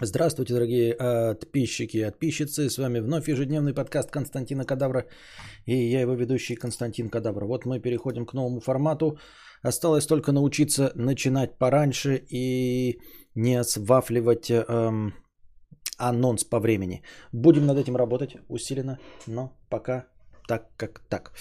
Здравствуйте, дорогие подписчики и подписчицы. С вами вновь ежедневный подкаст Константина Кадавра. И я его ведущий Константин Кадавра. Вот мы переходим к новому формату. Осталось только научиться начинать пораньше и не свафливать эм, анонс по времени. Будем над этим работать усиленно, но пока так как так.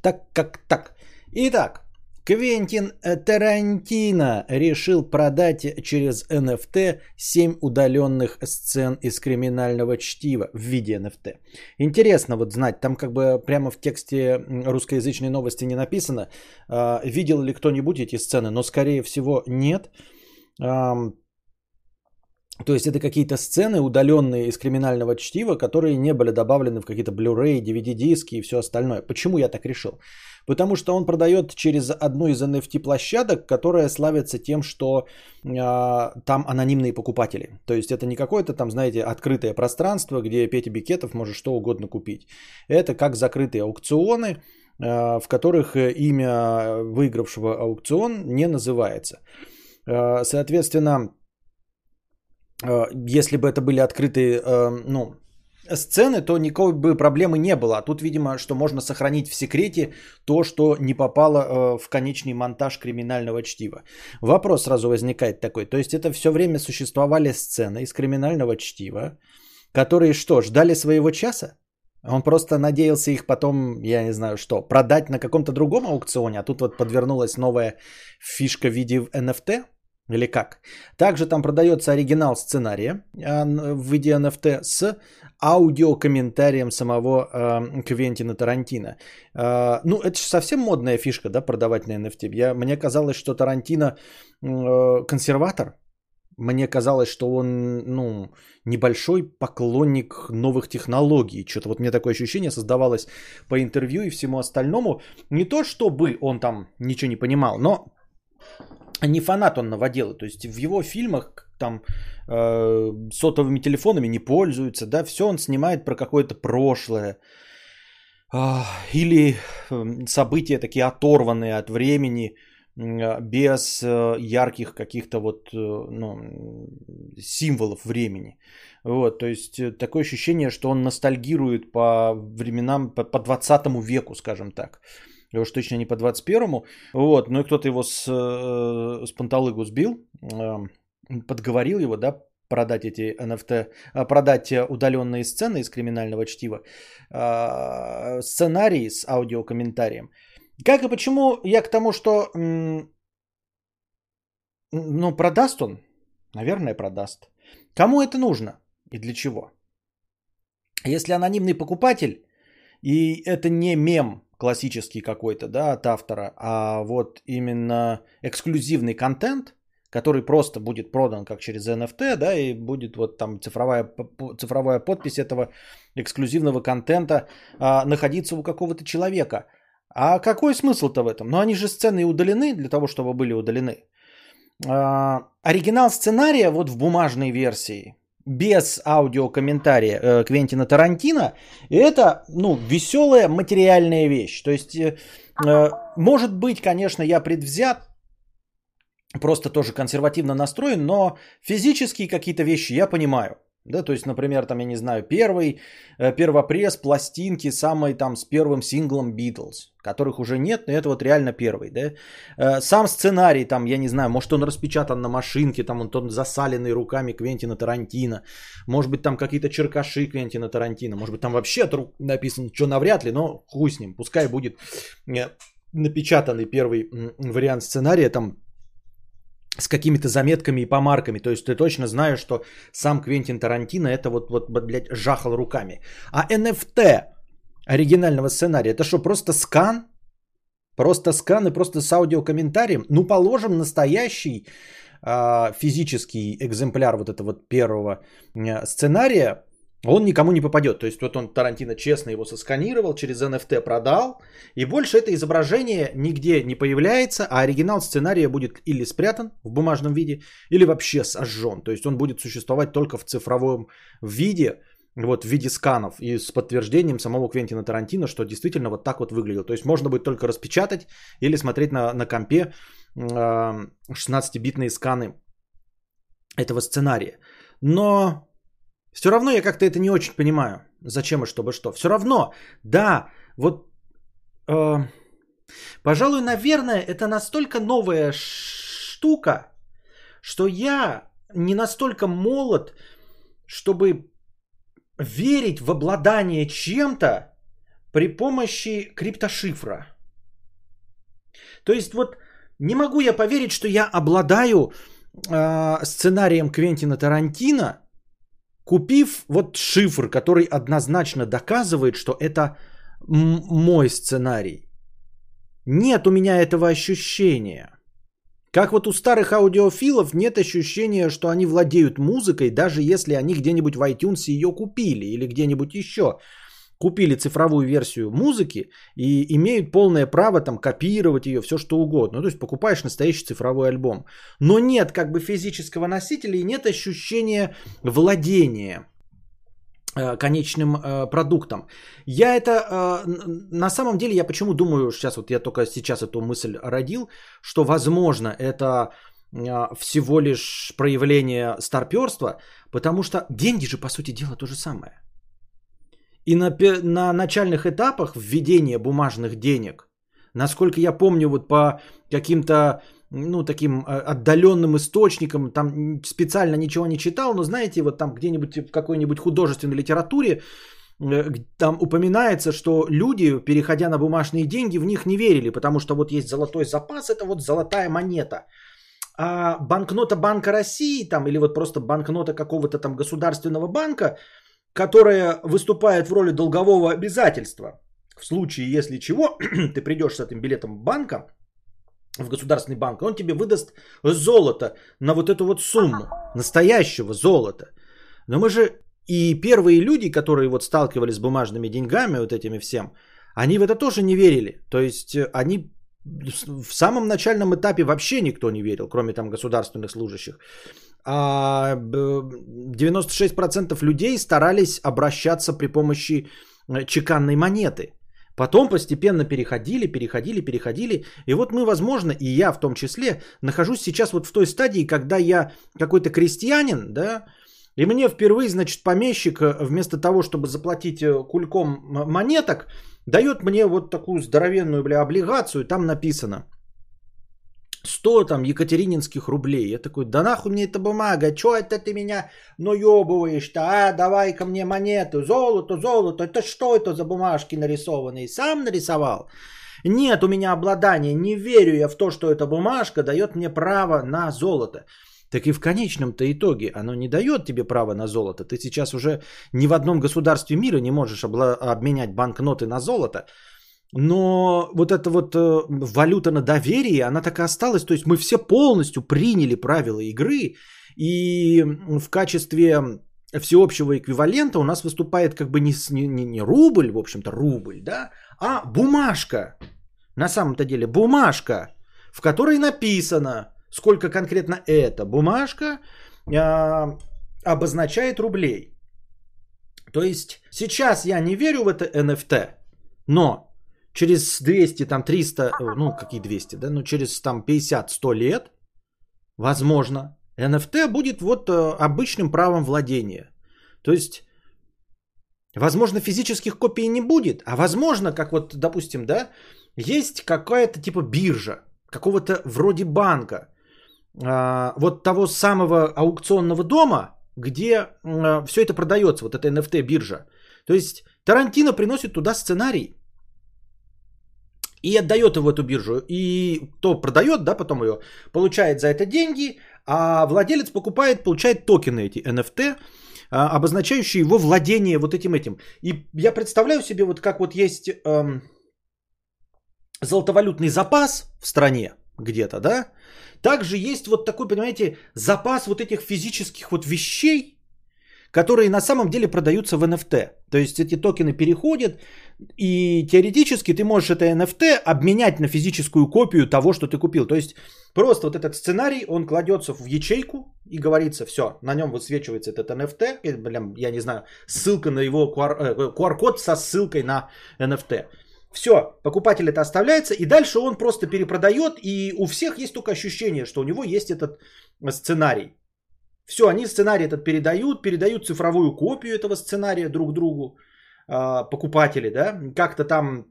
Так как так. Итак, Квентин Тарантино решил продать через NFT 7 удаленных сцен из криминального чтива в виде NFT. Интересно вот знать, там как бы прямо в тексте русскоязычной новости не написано, а, видел ли кто-нибудь эти сцены, но скорее всего нет. То есть это какие-то сцены, удаленные из криминального чтива, которые не были добавлены в какие-то Blu-ray, DVD-диски и все остальное. Почему я так решил? Потому что он продает через одну из NFT-площадок, которая славится тем, что э, там анонимные покупатели. То есть это не какое-то там, знаете, открытое пространство, где Петя Бикетов может что угодно купить. Это как закрытые аукционы, э, в которых имя выигравшего аукцион не называется. Э, соответственно, э, если бы это были открытые, э, ну, сцены, то никакой бы проблемы не было. А тут, видимо, что можно сохранить в секрете то, что не попало э, в конечный монтаж криминального чтива. Вопрос сразу возникает такой. То есть это все время существовали сцены из криминального чтива, которые что, ждали своего часа? Он просто надеялся их потом, я не знаю что, продать на каком-то другом аукционе, а тут вот подвернулась новая фишка в виде NFT? Или как? Также там продается оригинал сценария а, в виде NFT с аудиокомментарием самого э, Квентина Тарантино. Э, ну, это же совсем модная фишка, да, продавать на NFT. Я, мне казалось, что Тарантино э, консерватор. Мне казалось, что он, ну, небольшой поклонник новых технологий. Что-то вот мне такое ощущение создавалось по интервью и всему остальному. Не то, чтобы он там ничего не понимал, но не фанат он новодела. То есть в его фильмах там э, сотовыми телефонами не пользуются, да, все он снимает про какое-то прошлое. Э, или э, события такие оторванные от времени, э, без э, ярких каких-то вот ну, символов времени. Вот, то есть такое ощущение, что он ностальгирует по временам, по, по 20 веку, скажем так. Уж точно не по 21-му. Вот, ну и кто-то его с, э, с панталыгу сбил, эм, подговорил его, да, продать эти NFT, а, продать удаленные сцены из криминального чтива, а, сценарий с аудиокомментарием. Как и почему я к тому, что ну, продаст он? Наверное, продаст. Кому это нужно и для чего? Если анонимный покупатель, и это не мем классический какой-то, да, от автора, а вот именно эксклюзивный контент, который просто будет продан как через NFT, да, и будет вот там цифровая, цифровая подпись этого эксклюзивного контента а, находиться у какого-то человека. А какой смысл-то в этом? Ну, они же сцены удалены для того, чтобы были удалены. А, оригинал сценария вот в бумажной версии, без аудиокомментария э, Квентина Тарантино, это, ну, веселая материальная вещь. То есть, э, э, может быть, конечно, я предвзят, просто тоже консервативно настроен, но физические какие-то вещи я понимаю. Да, то есть, например, там, я не знаю, первый, э, первопресс, пластинки, самый там с первым синглом Beatles, которых уже нет, но это вот реально первый, да. Э, сам сценарий там, я не знаю, может он распечатан на машинке, там он тот засаленный руками Квентина Тарантино, может быть там какие-то черкаши Квентина Тарантино, может быть там вообще от рук написано, что навряд ли, но хуй с ним, пускай будет э, напечатанный первый вариант сценария, там с какими-то заметками и помарками. То есть ты точно знаешь, что сам Квентин Тарантино это вот, вот, блядь, жахал руками. А NFT оригинального сценария, это что, просто скан? Просто скан и просто с аудиокомментарием? Ну, положим, настоящий э, физический экземпляр вот этого вот первого э, сценария он никому не попадет. То есть вот он Тарантино честно его сосканировал, через NFT продал, и больше это изображение нигде не появляется, а оригинал сценария будет или спрятан в бумажном виде, или вообще сожжен. То есть он будет существовать только в цифровом виде, вот в виде сканов и с подтверждением самого Квентина Тарантино, что действительно вот так вот выглядел. То есть можно будет только распечатать или смотреть на, на компе 16-битные сканы этого сценария. Но все равно я как-то это не очень понимаю. Зачем и чтобы что. Все равно, да, вот, э, пожалуй, наверное, это настолько новая штука, что я не настолько молод, чтобы верить в обладание чем-то при помощи криптошифра. То есть вот не могу я поверить, что я обладаю э, сценарием Квентина Тарантино, купив вот шифр, который однозначно доказывает, что это м- мой сценарий. Нет у меня этого ощущения. Как вот у старых аудиофилов нет ощущения, что они владеют музыкой, даже если они где-нибудь в iTunes ее купили или где-нибудь еще купили цифровую версию музыки и имеют полное право там копировать ее, все что угодно. Ну, то есть покупаешь настоящий цифровой альбом. Но нет как бы физического носителя и нет ощущения владения э, конечным э, продуктом. Я это, э, на самом деле, я почему думаю, сейчас вот я только сейчас эту мысль родил, что возможно это э, всего лишь проявление старперства, потому что деньги же, по сути дела, то же самое. И на, на начальных этапах введения бумажных денег, насколько я помню, вот по каким-то ну, таким а, отдаленным источникам, там специально ничего не читал, но знаете, вот там где-нибудь в какой-нибудь художественной литературе э, там упоминается, что люди, переходя на бумажные деньги, в них не верили, потому что вот есть золотой запас, это вот золотая монета. А банкнота Банка России там, или вот просто банкнота какого-то там государственного банка, которая выступает в роли долгового обязательства. В случае, если чего, ты придешь с этим билетом банка, в государственный банк, он тебе выдаст золото на вот эту вот сумму, настоящего золота. Но мы же и первые люди, которые вот сталкивались с бумажными деньгами, вот этими всем, они в это тоже не верили. То есть э, они в самом начальном этапе вообще никто не верил, кроме там государственных служащих 96% людей старались обращаться при помощи э, чеканной монеты. Потом постепенно переходили, переходили, переходили. И вот мы, возможно, и я в том числе, нахожусь сейчас вот в той стадии, когда я какой-то крестьянин, да, и мне впервые, значит, помещик э, вместо того, чтобы заплатить э, кульком монеток, дает мне вот такую здоровенную, бля, облигацию, там написано – 100 там екатерининских рублей. Я такой, да нахуй мне эта бумага, что это ты меня наебываешь-то, а, давай ко мне монету, золото, золото, это что это за бумажки нарисованные, сам нарисовал? Нет у меня обладания, не верю я в то, что эта бумажка дает мне право на золото. Так и в конечном-то итоге оно не дает тебе право на золото. Ты сейчас уже ни в одном государстве мира не можешь обла- обменять банкноты на золото. Но вот эта вот э, валюта на доверие, она так и осталась. То есть мы все полностью приняли правила игры. И в качестве всеобщего эквивалента у нас выступает как бы не, не, не рубль, в общем-то рубль, да, а бумажка. На самом-то деле бумажка, в которой написано, сколько конкретно эта бумажка э, обозначает рублей. То есть сейчас я не верю в это NFT, но через 200, там 300, э, ну какие 200, да, ну через там 50-100 лет, возможно, NFT будет вот э, обычным правом владения. То есть, возможно, физических копий не будет, а возможно, как вот, допустим, да, есть какая-то типа биржа, какого-то вроде банка, а, вот того самого аукционного дома, где э, все это продается, вот эта NFT биржа. То есть Тарантино приносит туда сценарий, и отдает его в эту биржу. И кто продает, да, потом ее, получает за это деньги, а владелец покупает, получает токены эти NFT, а, обозначающие его владение вот этим этим. И я представляю себе, вот как вот есть эм, золотовалютный запас в стране где-то, да, также есть вот такой, понимаете, запас вот этих физических вот вещей, которые на самом деле продаются в NFT. То есть эти токены переходят, и теоретически ты можешь это NFT обменять на физическую копию того, что ты купил. То есть просто вот этот сценарий, он кладется в ячейку и говорится, все, на нем высвечивается этот NFT, или, блин, я не знаю, ссылка на его QR, э, QR-код со ссылкой на NFT. Все, покупатель это оставляется, и дальше он просто перепродает, и у всех есть только ощущение, что у него есть этот сценарий. Все, они сценарий этот передают, передают цифровую копию этого сценария друг другу, э, покупатели, да, как-то там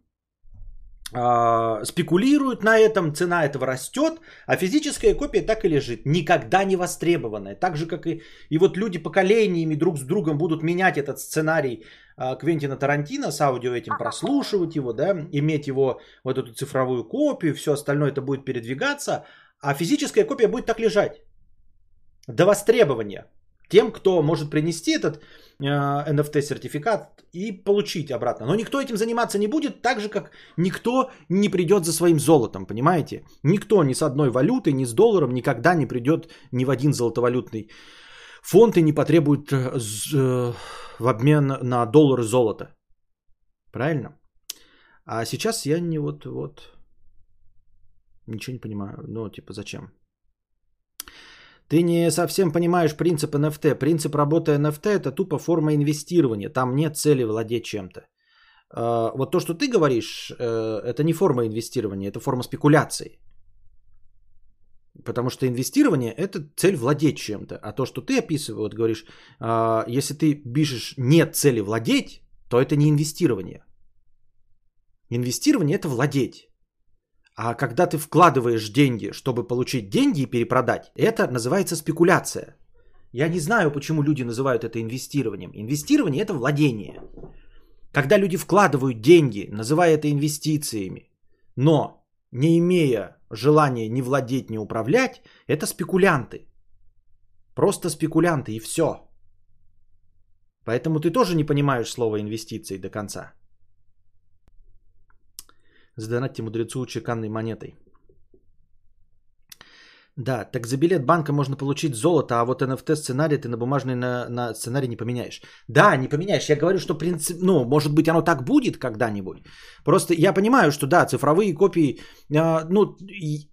э, спекулируют на этом, цена этого растет, а физическая копия так и лежит, никогда не востребованная. Так же, как и, и вот люди поколениями друг с другом будут менять этот сценарий э, Квентина Тарантино с аудио этим прослушивать его, да, иметь его вот эту цифровую копию, все остальное это будет передвигаться, а физическая копия будет так лежать до востребования тем, кто может принести этот э, NFT-сертификат и получить обратно. Но никто этим заниматься не будет, так же, как никто не придет за своим золотом, понимаете? Никто ни с одной валютой, ни с долларом никогда не придет ни в один золотовалютный фонд и не потребует э, э, в обмен на доллары золота. Правильно? А сейчас я не вот, вот, ничего не понимаю. Ну, типа, зачем? Ты не совсем понимаешь принцип NFT. Принцип работы NFT это тупо форма инвестирования. Там нет цели владеть чем-то. А, вот то, что ты говоришь, э, это не форма инвестирования, это форма спекуляции. Потому что инвестирование – это цель владеть чем-то. А то, что ты описываешь, вот говоришь, а, если ты пишешь «нет цели владеть», то это не инвестирование. Инвестирование – это владеть. А когда ты вкладываешь деньги, чтобы получить деньги и перепродать, это называется спекуляция. Я не знаю, почему люди называют это инвестированием. Инвестирование это владение. Когда люди вкладывают деньги, называя это инвестициями, но не имея желания ни владеть, ни управлять, это спекулянты. Просто спекулянты и все. Поэтому ты тоже не понимаешь слова инвестиции до конца. Задонатьте мудрецу чеканной монетой. Да, так за билет банка можно получить золото, а вот NFT сценарий ты на бумажный на, на сценарий не поменяешь. Да, не поменяешь. Я говорю, что принцип, ну, может быть, оно так будет когда-нибудь. Просто я понимаю, что да, цифровые копии, э, ну,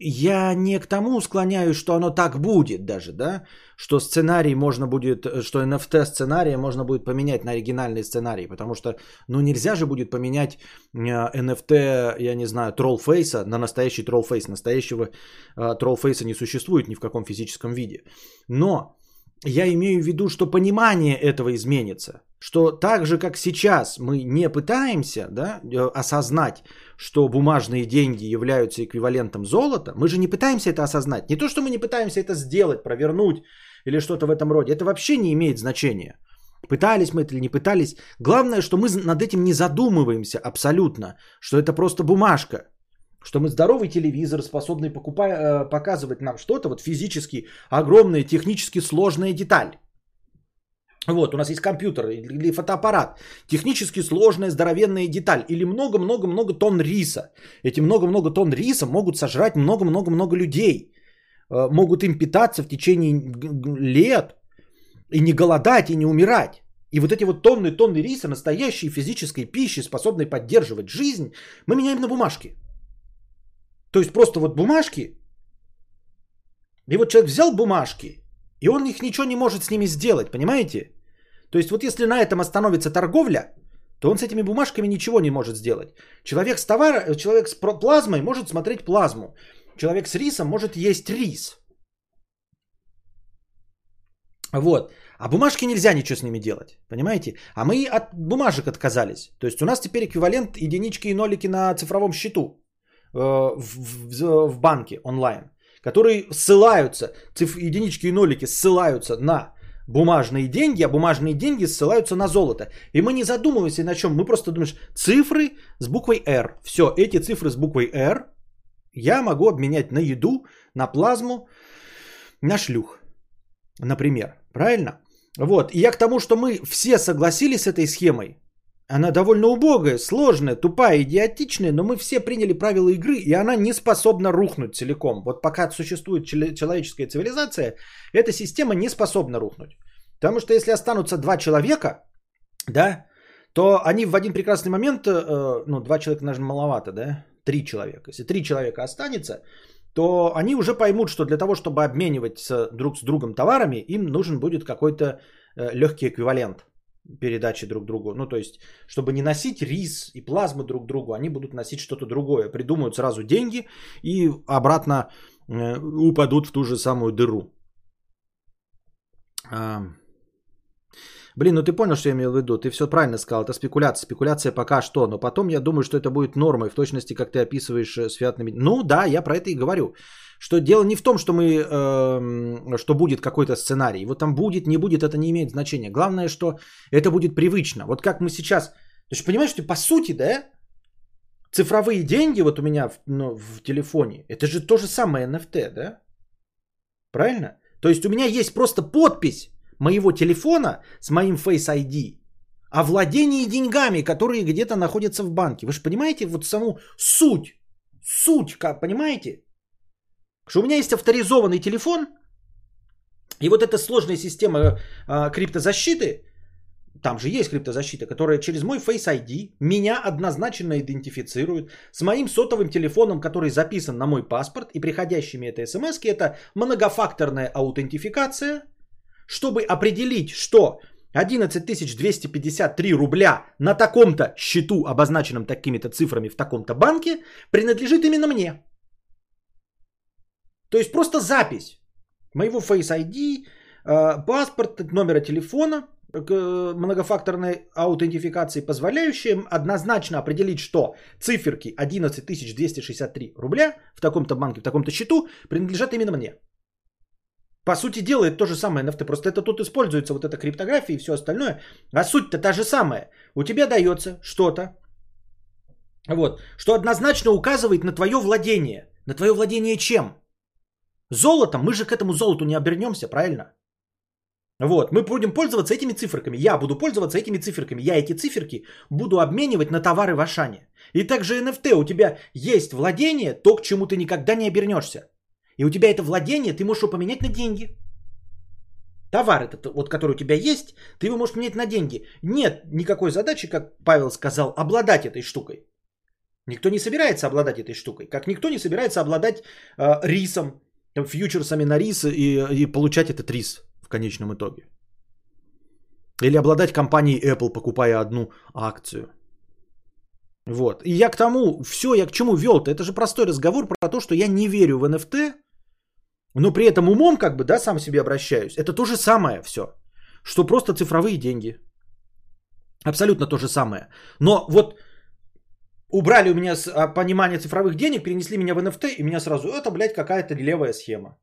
я не к тому склоняюсь, что оно так будет даже, да, что сценарий можно будет, что NFT сценария можно будет поменять на оригинальный сценарий, потому что, ну, нельзя же будет поменять NFT, я не знаю, троллфейса на настоящий троллфейс. Настоящего э, троллфейса не существует ни в каком физическом виде. Но я имею в виду, что понимание этого изменится. Что так же, как сейчас мы не пытаемся да, э, осознать, что бумажные деньги являются эквивалентом золота, мы же не пытаемся это осознать. Не то, что мы не пытаемся это сделать, провернуть или что-то в этом роде. Это вообще не имеет значения. Пытались мы это или не пытались. Главное, что мы над этим не задумываемся абсолютно, что это просто бумажка. Что мы здоровый телевизор, способный покупать, э, показывать нам что-то, вот физически огромная, технически сложная деталь. Вот, у нас есть компьютер или фотоаппарат, технически сложная здоровенная деталь или много-много-много тонн риса. Эти много-много тонн риса могут сожрать много-много-много людей. Э, могут им питаться в течение лет и не голодать, и не умирать. И вот эти вот тонны-тонны риса, настоящей физической пищи, способной поддерживать жизнь, мы меняем на бумажки. То есть просто вот бумажки. И вот человек взял бумажки, и он их ничего не может с ними сделать, понимаете? То есть вот если на этом остановится торговля, то он с этими бумажками ничего не может сделать. Человек с товаром, человек с плазмой может смотреть плазму. Человек с рисом может есть рис. Вот. А бумажки нельзя ничего с ними делать. Понимаете? А мы от бумажек отказались. То есть у нас теперь эквивалент единички и нолики на цифровом счету э, в, в, в банке онлайн. Которые ссылаются, циф, единички и нолики ссылаются на бумажные деньги, а бумажные деньги ссылаются на золото. И мы не задумываемся на чем. Мы просто думаем, цифры с буквой R. Все, эти цифры с буквой R я могу обменять на еду, на плазму, на шлюх, например. Правильно? Вот. И я к тому, что мы все согласились с этой схемой. Она довольно убогая, сложная, тупая, идиотичная, но мы все приняли правила игры, и она не способна рухнуть целиком. Вот пока существует человеческая цивилизация, эта система не способна рухнуть. Потому что если останутся два человека, да, то они в один прекрасный момент, э, ну, два человека, наверное, маловато, да, три человека. Если три человека останется, то они уже поймут, что для того, чтобы обменивать друг с другом товарами, им нужен будет какой-то э, легкий эквивалент передачи друг другу. Ну, то есть, чтобы не носить рис и плазмы друг другу, они будут носить что-то другое. Придумают сразу деньги и обратно э, упадут в ту же самую дыру. Блин, ну ты понял, что я имел в виду? Ты все правильно сказал. Это спекуляция. Спекуляция пока что. Но потом я думаю, что это будет нормой. В точности, как ты описываешь э, с фиатными... Ну да, я про это и говорю. Что дело не в том, что мы, э, что будет какой-то сценарий. Вот там будет, не будет, это не имеет значения. Главное, что это будет привычно. Вот как мы сейчас... То есть, понимаешь, что по сути, да, цифровые деньги вот у меня в, ну, в телефоне, это же то же самое NFT, да? Правильно? То есть у меня есть просто подпись моего телефона с моим Face ID о владении деньгами, которые где-то находятся в банке. Вы же понимаете вот саму суть, суть, как понимаете? Что у меня есть авторизованный телефон, и вот эта сложная система э, криптозащиты, там же есть криптозащита, которая через мой Face ID меня однозначно идентифицирует с моим сотовым телефоном, который записан на мой паспорт и приходящими это смс это многофакторная аутентификация, чтобы определить, что 11 253 рубля на таком-то счету, обозначенном такими-то цифрами в таком-то банке, принадлежит именно мне. То есть просто запись моего Face ID, э, паспорт, номера телефона – многофакторной аутентификации, позволяющей однозначно определить, что циферки 11 263 рубля в таком-то банке, в таком-то счету принадлежат именно мне. По сути дела, это то же самое NFT, просто это тут используется вот эта криптография и все остальное, а суть-то та же самая. У тебя дается что-то, вот, что однозначно указывает на твое владение. На твое владение чем? Золотом, мы же к этому золоту не обернемся, правильно? Вот, мы будем пользоваться этими циферками. Я буду пользоваться этими циферками. Я эти циферки буду обменивать на товары в Ашане. И также NFT. У тебя есть владение, то, к чему ты никогда не обернешься. И у тебя это владение ты можешь его поменять на деньги. Товар этот, вот, который у тебя есть, ты его можешь поменять на деньги. Нет никакой задачи, как Павел сказал, обладать этой штукой. Никто не собирается обладать этой штукой. Как никто не собирается обладать э, рисом, там, фьючерсами на рис и, и получать этот рис в конечном итоге. Или обладать компанией Apple, покупая одну акцию. Вот. И я к тому, все, я к чему вел-то? Это же простой разговор про то, что я не верю в NFT, но при этом умом как бы, да, сам себе обращаюсь. Это то же самое все, что просто цифровые деньги. Абсолютно то же самое. Но вот убрали у меня а, понимание цифровых денег, перенесли меня в NFT, и меня сразу, это, блядь, какая-то левая схема.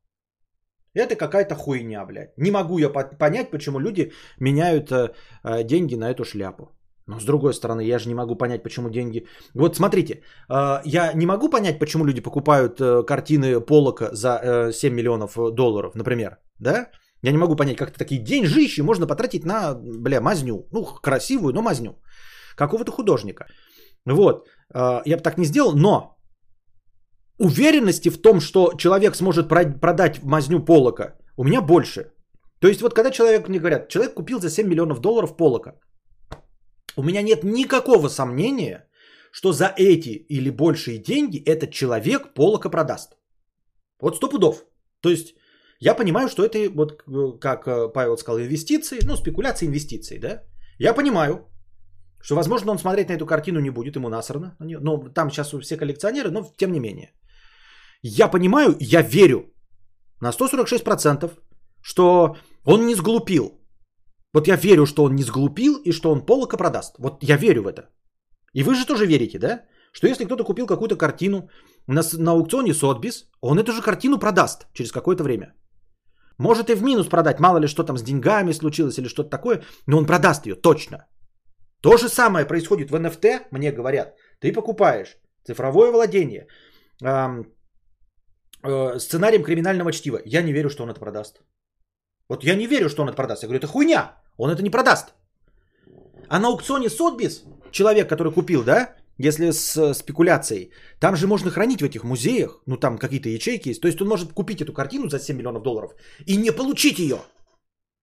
Это какая-то хуйня, блядь. Не могу я понять, почему люди меняют э, э, деньги на эту шляпу. Но с другой стороны, я же не могу понять, почему деньги... Вот смотрите, э, я не могу понять, почему люди покупают э, картины Полока за э, 7 миллионов долларов, например. Да? Я не могу понять, как-то такие деньжищи можно потратить на, бля, мазню. Ну, красивую, но мазню. Какого-то художника. Вот. Э, я бы так не сделал, но уверенности в том, что человек сможет продать мазню полока, у меня больше. То есть вот когда человек мне говорят, человек купил за 7 миллионов долларов полока, у меня нет никакого сомнения, что за эти или большие деньги этот человек полока продаст. Вот сто пудов. То есть я понимаю, что это, вот как э, Павел сказал, инвестиции, ну, спекуляции, инвестиции, да? Я понимаю, что, возможно, он смотреть на эту картину не будет, ему насрано. Ну, там сейчас все коллекционеры, но тем не менее. Я понимаю, я верю на 146%, что он не сглупил. Вот я верю, что он не сглупил и что он полока продаст. Вот я верю в это. И вы же тоже верите, да? Что если кто-то купил какую-то картину на, на аукционе Сотбис, он эту же картину продаст через какое-то время. Может и в минус продать, мало ли что там с деньгами случилось или что-то такое, но он продаст ее точно. То же самое происходит в NFT, мне говорят. Ты покупаешь цифровое владение, э, сценарием криминального чтива. Я не верю, что он это продаст. Вот я не верю, что он это продаст. Я говорю, это хуйня. Он это не продаст. А на аукционе Сотбис, человек, который купил, да, если с э, спекуляцией, там же можно хранить в этих музеях, ну там какие-то ячейки есть. То есть он может купить эту картину за 7 миллионов долларов и не получить ее.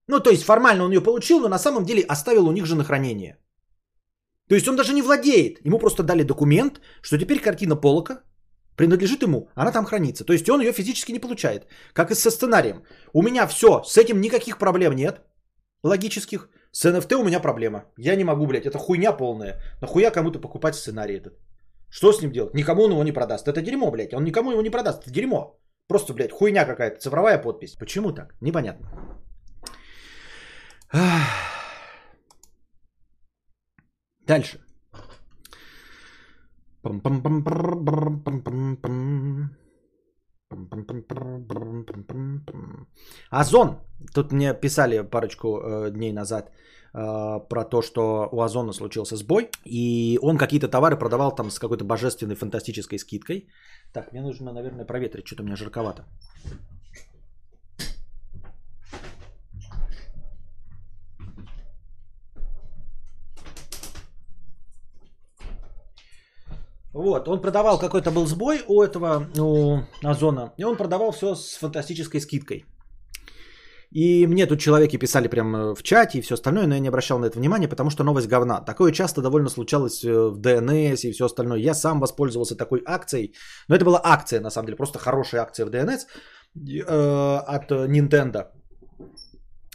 Ну то есть формально он ее получил, но на самом деле оставил у них же на хранение. То есть он даже не владеет. Ему просто дали документ, что теперь картина Полока принадлежит ему, она там хранится. То есть он ее физически не получает. Как и со сценарием. У меня все, с этим никаких проблем нет. Логических. С NFT у меня проблема. Я не могу, блядь, это хуйня полная. Нахуя кому-то покупать сценарий этот? Что с ним делать? Никому он его не продаст. Это дерьмо, блядь. Он никому его не продаст. Это дерьмо. Просто, блядь, хуйня какая-то. Цифровая подпись. Почему так? Непонятно. Дальше. Озон. Тут мне писали парочку э, дней назад э, про то, что у Озона случился сбой, и он какие-то товары продавал там с какой-то божественной фантастической скидкой. Так, мне нужно, наверное, проветрить, что-то у меня жарковато. Вот, он продавал какой-то был сбой у этого, у Озона, и он продавал все с фантастической скидкой. И мне тут человеки писали прям э, в чате и все остальное, но я не обращал на это внимания, потому что новость говна. Такое часто довольно случалось э, в DNS и все остальное. Я сам воспользовался такой акцией, но это была акция на самом деле, просто хорошая акция в DNS э, от Nintendo.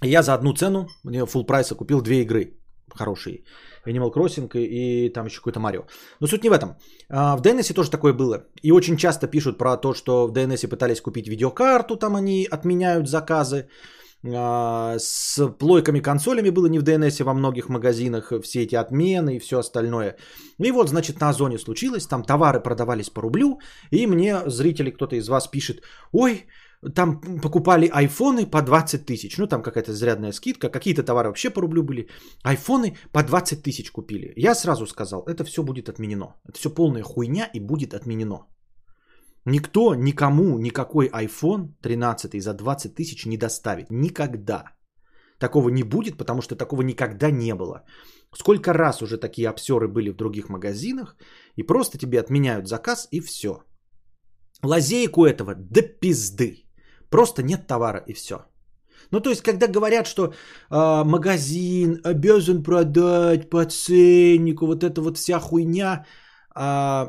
Я за одну цену, мне full прайса купил две игры хорошие. Animal Crossing и, там еще какой-то Марио. Но суть не в этом. А, в DNS тоже такое было. И очень часто пишут про то, что в DNS пытались купить видеокарту, там они отменяют заказы. А, с плойками консолями было не в DNS во многих магазинах, все эти отмены и все остальное. И вот, значит, на Озоне случилось, там товары продавались по рублю, и мне зрители, кто-то из вас пишет, ой, там покупали айфоны по 20 тысяч. Ну, там какая-то зарядная скидка. Какие-то товары вообще по рублю были. Айфоны по 20 тысяч купили. Я сразу сказал, это все будет отменено. Это все полная хуйня и будет отменено. Никто никому никакой iPhone 13 за 20 тысяч не доставит. Никогда. Такого не будет, потому что такого никогда не было. Сколько раз уже такие обсеры были в других магазинах, и просто тебе отменяют заказ, и все. Лазейку этого до пизды. Просто нет товара и все. Ну, то есть, когда говорят, что э, магазин обязан продать по ценнику, вот эта вот вся хуйня, э,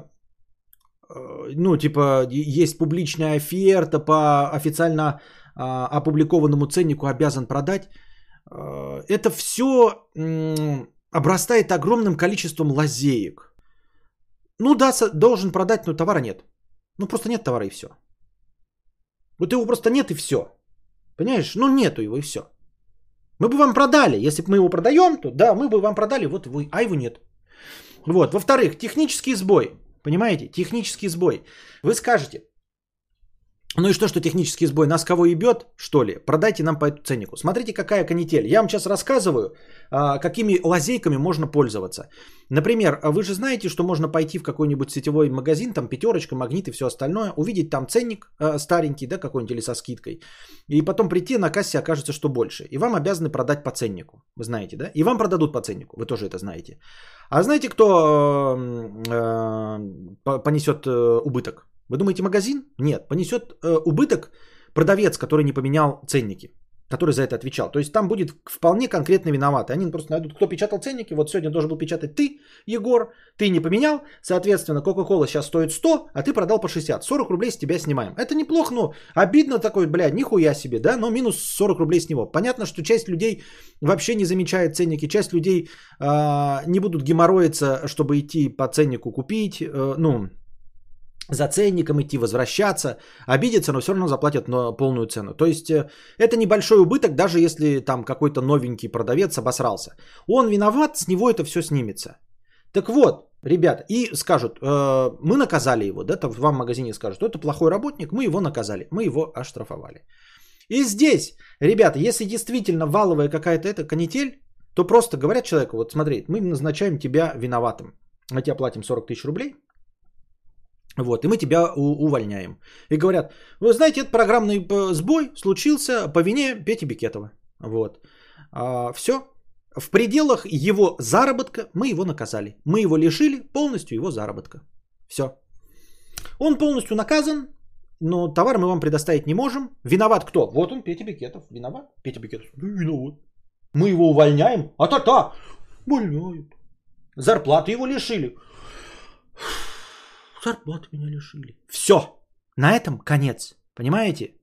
ну, типа, есть публичная оферта по официально э, опубликованному ценнику обязан продать, э, это все э, обрастает огромным количеством лазеек. Ну да, должен продать, но товара нет. Ну просто нет товара и все. Вот его просто нет и все. Понимаешь? Ну нету его и все. Мы бы вам продали. Если бы мы его продаем, то да, мы бы вам продали, вот вы, а его нет. Вот. Во-вторых, технический сбой. Понимаете? Технический сбой. Вы скажете, ну и что, что технический сбой? Нас кого ебет, что ли? Продайте нам по эту ценнику. Смотрите, какая канитель. Я вам сейчас рассказываю, а, какими лазейками можно пользоваться. Например, вы же знаете, что можно пойти в какой-нибудь сетевой магазин, там пятерочка, магнит и все остальное, увидеть там ценник а, старенький, да, какой-нибудь или со скидкой, и потом прийти на кассе окажется, что больше. И вам обязаны продать по ценнику. Вы знаете, да? И вам продадут по ценнику. Вы тоже это знаете. А знаете, кто э, понесет э, убыток? Вы думаете, магазин? Нет, понесет э, убыток продавец, который не поменял ценники, который за это отвечал. То есть там будет вполне конкретно виноваты. Они просто найдут, кто печатал ценники. Вот сегодня должен был печатать ты, Егор, ты не поменял. Соответственно, Кока-Кола сейчас стоит 100, а ты продал по 60. 40 рублей с тебя снимаем. Это неплохо, но обидно такой, блядь, нихуя себе, да, но минус 40 рублей с него. Понятно, что часть людей вообще не замечает ценники, часть людей э, не будут геморроиться, чтобы идти по ценнику купить, э, ну, за ценником идти, возвращаться, обидеться, но все равно заплатят на полную цену. То есть э, это небольшой убыток, даже если там какой-то новенький продавец обосрался. Он виноват, с него это все снимется. Так вот, ребята, и скажут, э, мы наказали его, да, там вам в магазине скажут, это плохой работник, мы его наказали, мы его оштрафовали. И здесь, ребята, если действительно валовая какая-то эта канитель, то просто говорят человеку, вот смотри, мы назначаем тебя виноватым. Мы тебе платим 40 тысяч рублей, вот, и мы тебя у- увольняем. И говорят, вы знаете, этот программный э, сбой случился по вине Пети Бикетова. Вот. А, все. В пределах его заработка мы его наказали. Мы его лишили полностью его заработка. Все. Он полностью наказан, но товар мы вам предоставить не можем. Виноват кто? Вот он, Петя Бикетов. Виноват? Петя Бикетов. Виноват. Мы его увольняем. А та-та. Увольняют. Зарплаты его лишили. Зарплаты меня лишили. Все. На этом конец. Понимаете?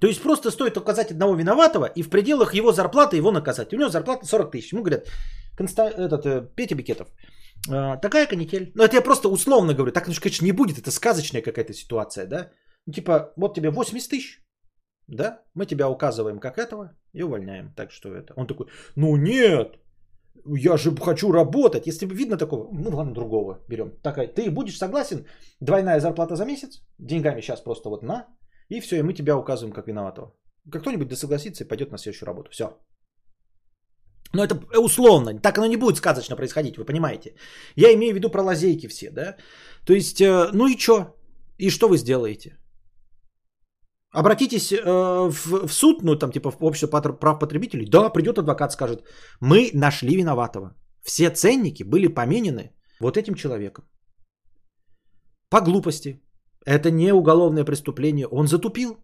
То есть просто стоит указать одного виноватого и в пределах его зарплаты его наказать. У него зарплата 40 тысяч. Ему говорят, Конста... этот, э, Петя Бикетов, э, такая канитель. Ну это я просто условно говорю. Так, конечно, не будет. Это сказочная какая-то ситуация, да? Ну, типа, вот тебе 80 тысяч. да, мы тебя указываем как этого и увольняем. Так что это. Он такой, ну нет, я же хочу работать. Если бы видно такого, ну ладно, другого берем. Такая, ты будешь согласен? Двойная зарплата за месяц, деньгами сейчас просто вот на, и все, и мы тебя указываем как виноватого. Как кто-нибудь да согласится и пойдет на следующую работу. Все. Но это условно, так оно не будет сказочно происходить, вы понимаете. Я имею в виду про лазейки все, да. То есть, э, ну и что? И что вы сделаете? Обратитесь э, в, в суд, ну там типа в общество прав потребителей. Да, придет адвокат, скажет, мы нашли виноватого. Все ценники были поменены вот этим человеком. По глупости. Это не уголовное преступление. Он затупил.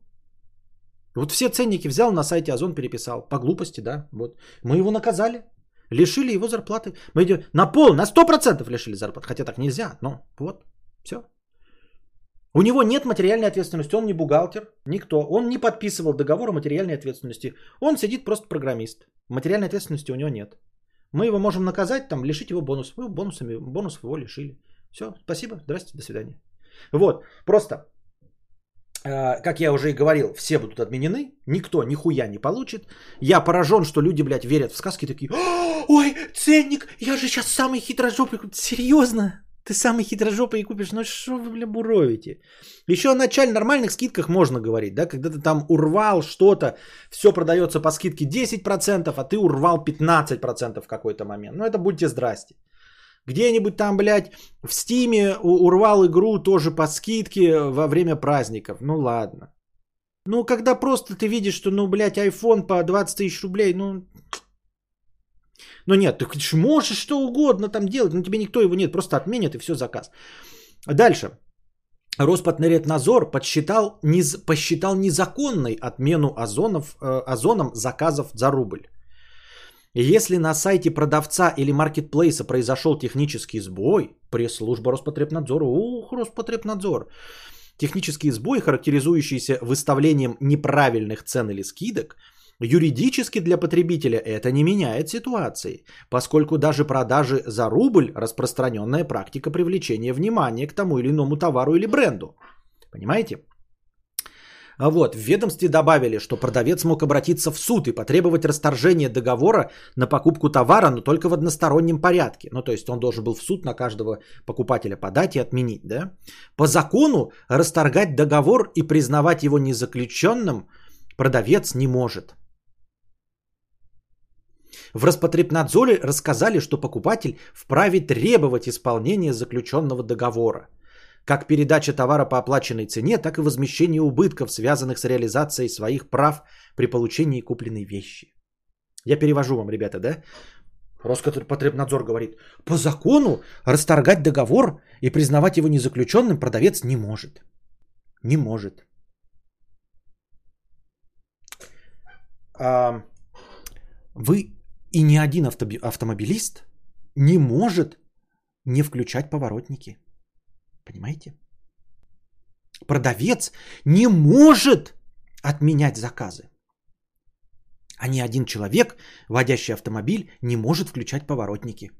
Вот все ценники взял на сайте Озон переписал. По глупости, да. Вот. Мы его наказали. Лишили его зарплаты. Мы идем на пол, на 100% лишили зарплаты. Хотя так нельзя, но вот. Все. У него нет материальной ответственности, он не бухгалтер, никто. Он не подписывал договор о материальной ответственности. Он сидит просто программист. Материальной ответственности у него нет. Мы его можем наказать, там, лишить его бонусов. Мы бонусами, бонусов его лишили. Все, спасибо, здрасте, до свидания. Вот, просто, э, как я уже и говорил, все будут отменены, никто нихуя не получит. Я поражен, что люди, блядь, верят в сказки такие, ой, ценник, я же сейчас самый хитрожопый. Серьезно? Ты самый хитрожопый и купишь, ну что вы, бля, буровите? Еще о начале нормальных скидках можно говорить, да, когда ты там урвал что-то, все продается по скидке 10%, а ты урвал 15% в какой-то момент. Ну это будьте здрасте. Где-нибудь там, блядь, в Стиме урвал игру тоже по скидке во время праздников. Ну ладно. Ну, когда просто ты видишь, что, ну, блядь, iPhone по 20 тысяч рублей, ну, ну нет, ты можешь что угодно там делать, но тебе никто его нет, просто отменят и все, заказ. Дальше. Роспотребнадзор подсчитал, низ, посчитал незаконной отмену озонов, э, озоном заказов за рубль. Если на сайте продавца или маркетплейса произошел технический сбой, пресс-служба Роспотребнадзора, ух, Роспотребнадзор, технический сбой, характеризующийся выставлением неправильных цен или скидок – Юридически для потребителя это не меняет ситуации, поскольку даже продажи за рубль – распространенная практика привлечения внимания к тому или иному товару или бренду. Понимаете? А вот, в ведомстве добавили, что продавец мог обратиться в суд и потребовать расторжения договора на покупку товара, но только в одностороннем порядке. Ну, то есть он должен был в суд на каждого покупателя подать и отменить, да? По закону расторгать договор и признавать его незаключенным продавец не может. В Роспотребнадзоре рассказали, что покупатель вправе требовать исполнения заключенного договора. Как передача товара по оплаченной цене, так и возмещение убытков, связанных с реализацией своих прав при получении купленной вещи. Я перевожу вам, ребята, да? Роспотребнадзор говорит, по закону расторгать договор и признавать его незаключенным продавец не может. Не может. А, вы и ни один автомобилист не может не включать поворотники. Понимаете? Продавец не может отменять заказы. А ни один человек, водящий автомобиль, не может включать поворотники.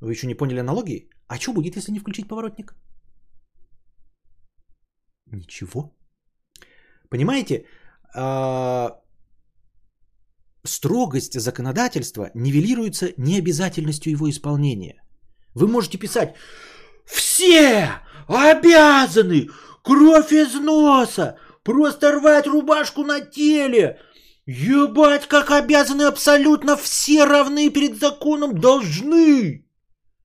Вы еще не поняли аналогии? А что будет, если не включить поворотник? Ничего. Понимаете? Строгость законодательства нивелируется необязательностью его исполнения. Вы можете писать «Все обязаны кровь из носа, просто рвать рубашку на теле, Ебать, как обязаны абсолютно все равны перед законом должны.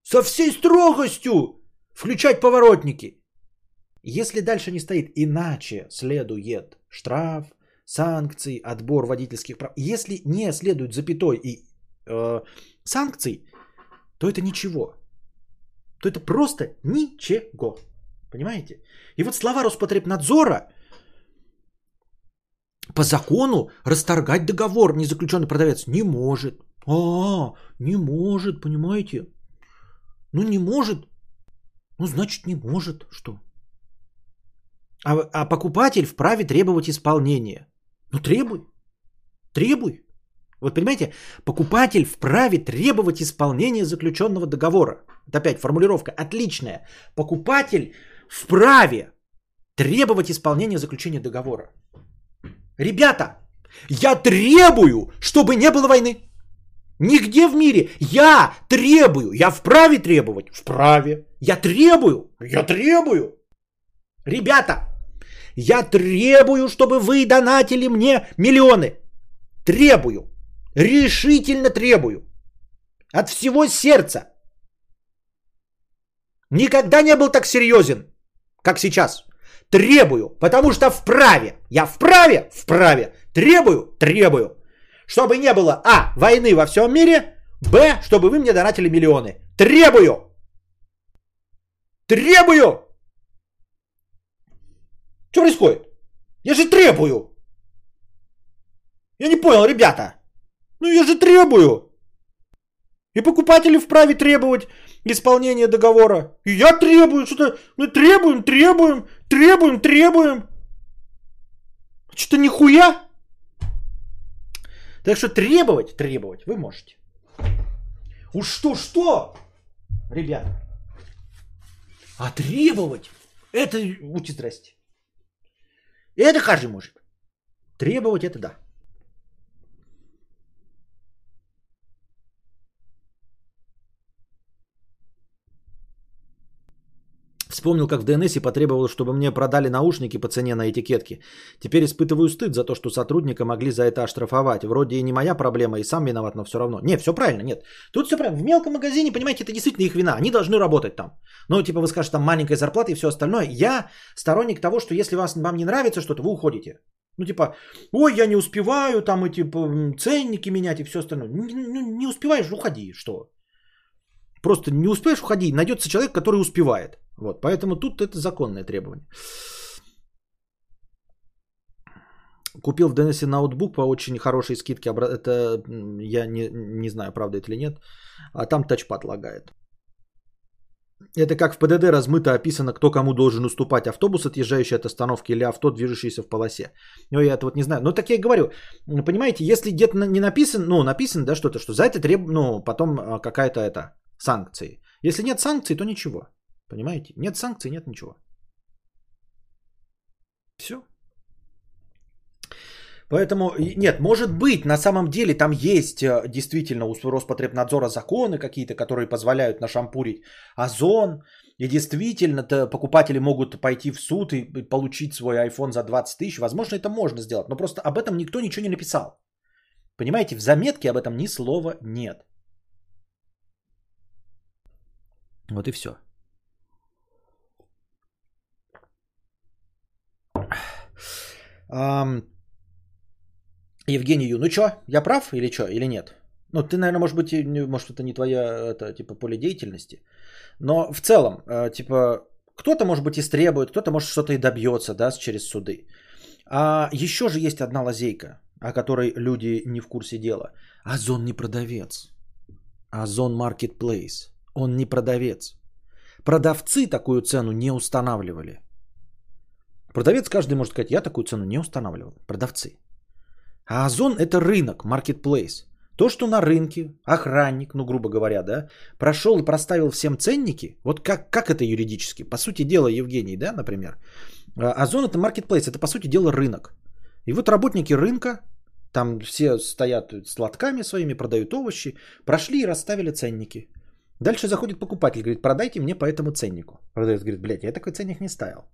Со всей строгостью включать поворотники. Если дальше не стоит иначе следует штраф, санкций, отбор водительских прав. Если не следует запятой и э, санкций, то это ничего. То это просто ничего. Понимаете? И вот слова Роспотребнадзора по закону расторгать договор незаключенный продавец не может. А, не может, понимаете? Ну не может. Ну значит не может. Что? А, а покупатель вправе требовать исполнения. Ну требуй. Требуй. Вот понимаете, покупатель вправе требовать исполнения заключенного договора. Это опять формулировка отличная. Покупатель вправе требовать исполнения заключения договора. Ребята, я требую, чтобы не было войны. Нигде в мире. Я требую. Я вправе требовать. Вправе. Я требую. Я требую. Ребята, я требую, чтобы вы донатили мне миллионы. Требую. Решительно требую. От всего сердца. Никогда не был так серьезен, как сейчас. Требую, потому что вправе. Я вправе, вправе. Требую, требую. Чтобы не было А. Войны во всем мире. Б. Чтобы вы мне донатили миллионы. Требую. Требую. Что происходит? Я же требую. Я не понял, ребята. Ну я же требую. И покупатели вправе требовать исполнения договора. И я требую, что-то мы требуем, требуем, требуем, требуем. Что-то нихуя. Так что требовать, требовать вы можете. Уж что-что, ребята. А требовать, это, будьте здрасте. Это каждый может. Требовать это да. Вспомнил, как в ДНС потребовал, чтобы мне продали наушники по цене на этикетке. Теперь испытываю стыд за то, что сотрудника могли за это оштрафовать. Вроде и не моя проблема, и сам виноват, но все равно. Не, все правильно, нет. Тут все правильно. В мелком магазине, понимаете, это действительно их вина. Они должны работать там. Ну, типа вы скажете, там маленькая зарплата и все остальное. Я сторонник того, что если вас, вам не нравится что-то, вы уходите. Ну, типа, ой, я не успеваю там эти ценники менять и все остальное. Не, не, не успеваешь, уходи, что? Просто не успеешь, уходи. Найдется человек, который успевает. Вот, поэтому тут это законное требование. Купил в ДНС ноутбук по очень хорошей скидке. Это я не, не знаю, правда это или нет. А там тачпад лагает. Это как в ПДД размыто описано, кто кому должен уступать. Автобус, отъезжающий от остановки, или авто, движущееся в полосе. Ну, я это вот не знаю. Но так я и говорю. Понимаете, если где-то не написано, ну, написано, да, что-то, что за это требует, ну, потом а, какая-то это, санкции. Если нет санкций, то ничего. Понимаете? Нет санкций, нет ничего. Все. Поэтому, нет, может быть, на самом деле там есть э, действительно у Роспотребнадзора законы какие-то, которые позволяют нашампурить озон. И действительно покупатели могут пойти в суд и получить свой iPhone за 20 тысяч. Возможно, это можно сделать. Но просто об этом никто ничего не написал. Понимаете, в заметке об этом ни слова нет. Вот и все. Евгений Ю, ну чё, я прав или чё, или нет? Ну, ты, наверное, может быть, может, это не твоя, это, типа, поле деятельности. Но в целом, э, типа, кто-то, может быть, истребует, кто-то, может, что-то и добьется, да, через суды. А еще же есть одна лазейка, о которой люди не в курсе дела. Озон не продавец. Озон Marketplace. Он не продавец. Продавцы такую цену не устанавливали. Продавец каждый может сказать, я такую цену не устанавливал. Продавцы. А Озон это рынок, marketplace. То, что на рынке охранник, ну грубо говоря, да, прошел и проставил всем ценники, вот как, как это юридически? По сути дела, Евгений, да, например. А, Озон это marketplace, это по сути дела рынок. И вот работники рынка, там все стоят с лотками своими, продают овощи, прошли и расставили ценники. Дальше заходит покупатель, говорит, продайте мне по этому ценнику. Продавец говорит, блядь, я такой ценник не ставил.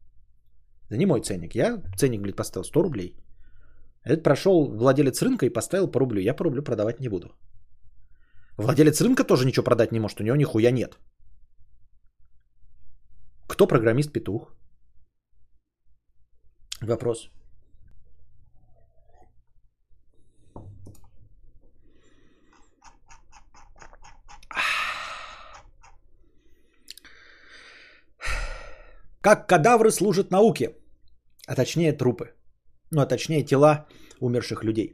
Это не мой ценник. Я ценник, блядь, поставил 100 рублей. Этот прошел владелец рынка и поставил по рублю. Я по рублю продавать не буду. Владелец рынка тоже ничего продать не может. У него нихуя нет. Кто программист-петух? Вопрос. Как кадавры служат науке, а точнее трупы. Ну, а точнее тела умерших людей.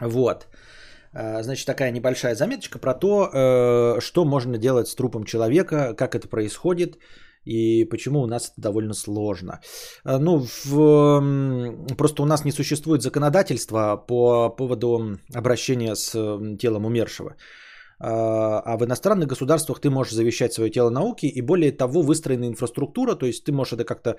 Вот. А, значит, такая небольшая заметочка про то, э, что можно делать с трупом человека, как это происходит и почему у нас это довольно сложно. А, ну, в, просто у нас не существует законодательства по поводу обращения с телом умершего. А, а в иностранных государствах ты можешь завещать свое тело науке, и более того, выстроена инфраструктура, то есть ты можешь это как-то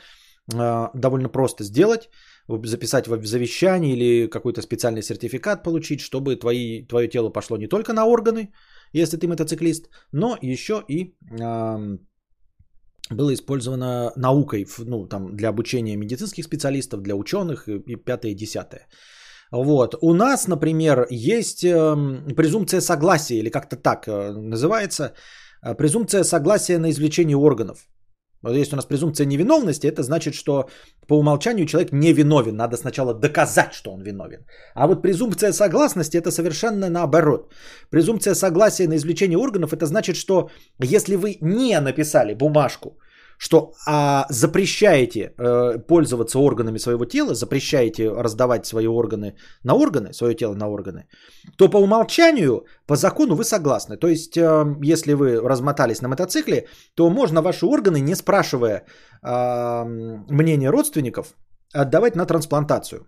а, довольно просто сделать. записать в завещание или какой-то специальный сертификат получить, чтобы твои, твое тело пошло не только на органы, если ты мотоциклист, но еще и э, было использовано наукой ну, там, для обучения медицинских специалистов, для ученых и пятое и десятое. Вот. У нас, например, есть э, презумпция согласия, или как-то так э, называется, э, презумпция согласия на извлечение органов. Если у нас презумпция невиновности, это значит, что по умолчанию человек не виновен. Надо сначала доказать, что он виновен. А вот презумпция согласности это совершенно наоборот. Презумпция согласия на извлечение органов это значит, что если вы не написали бумажку, что а, запрещаете э, пользоваться органами своего тела, запрещаете раздавать свои органы на органы, свое тело на органы, то по умолчанию, по закону вы согласны. То есть, э, если вы размотались на мотоцикле, то можно ваши органы, не спрашивая э, мнения родственников, отдавать на трансплантацию.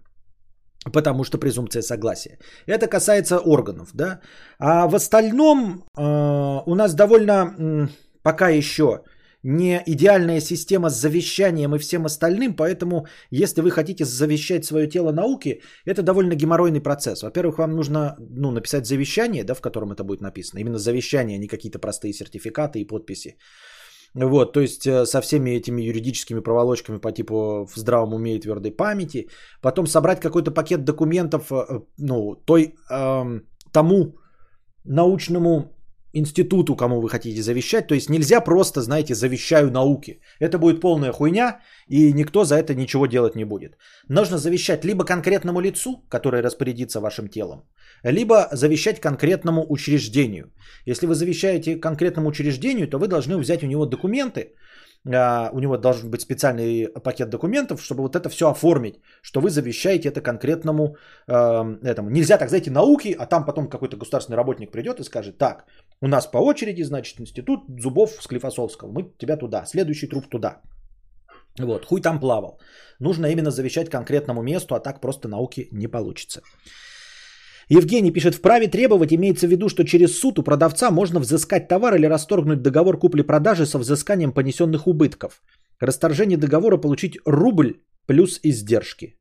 Потому что презумпция согласия. Это касается органов, да. А в остальном э, у нас довольно э, пока еще не идеальная система с завещанием и всем остальным, поэтому если вы хотите завещать свое тело науке, это довольно геморройный процесс. Во-первых, вам нужно ну, написать завещание, да, в котором это будет написано. Именно завещание, а не какие-то простые сертификаты и подписи. Вот, то есть э, со всеми этими юридическими проволочками по типу в здравом уме и твердой памяти. Потом собрать какой-то пакет документов, э, ну, той, эм, тому научному институту, кому вы хотите завещать. То есть нельзя просто, знаете, завещаю науке. Это будет полная хуйня, и никто за это ничего делать не будет. Нужно завещать либо конкретному лицу, которое распорядится вашим телом, либо завещать конкретному учреждению. Если вы завещаете конкретному учреждению, то вы должны взять у него документы, а, у него должен быть специальный пакет документов, чтобы вот это все оформить, что вы завещаете это конкретному э, этому. Нельзя так, знаете, науки, а там потом какой-то государственный работник придет и скажет, так, у нас по очереди, значит, институт зубов Склифосовского, мы тебя туда, следующий труп туда. Вот, хуй там плавал. Нужно именно завещать конкретному месту, а так просто науки не получится. Евгений пишет, вправе требовать имеется в виду, что через суд у продавца можно взыскать товар или расторгнуть договор купли-продажи со взысканием понесенных убытков. Расторжение договора получить рубль плюс издержки.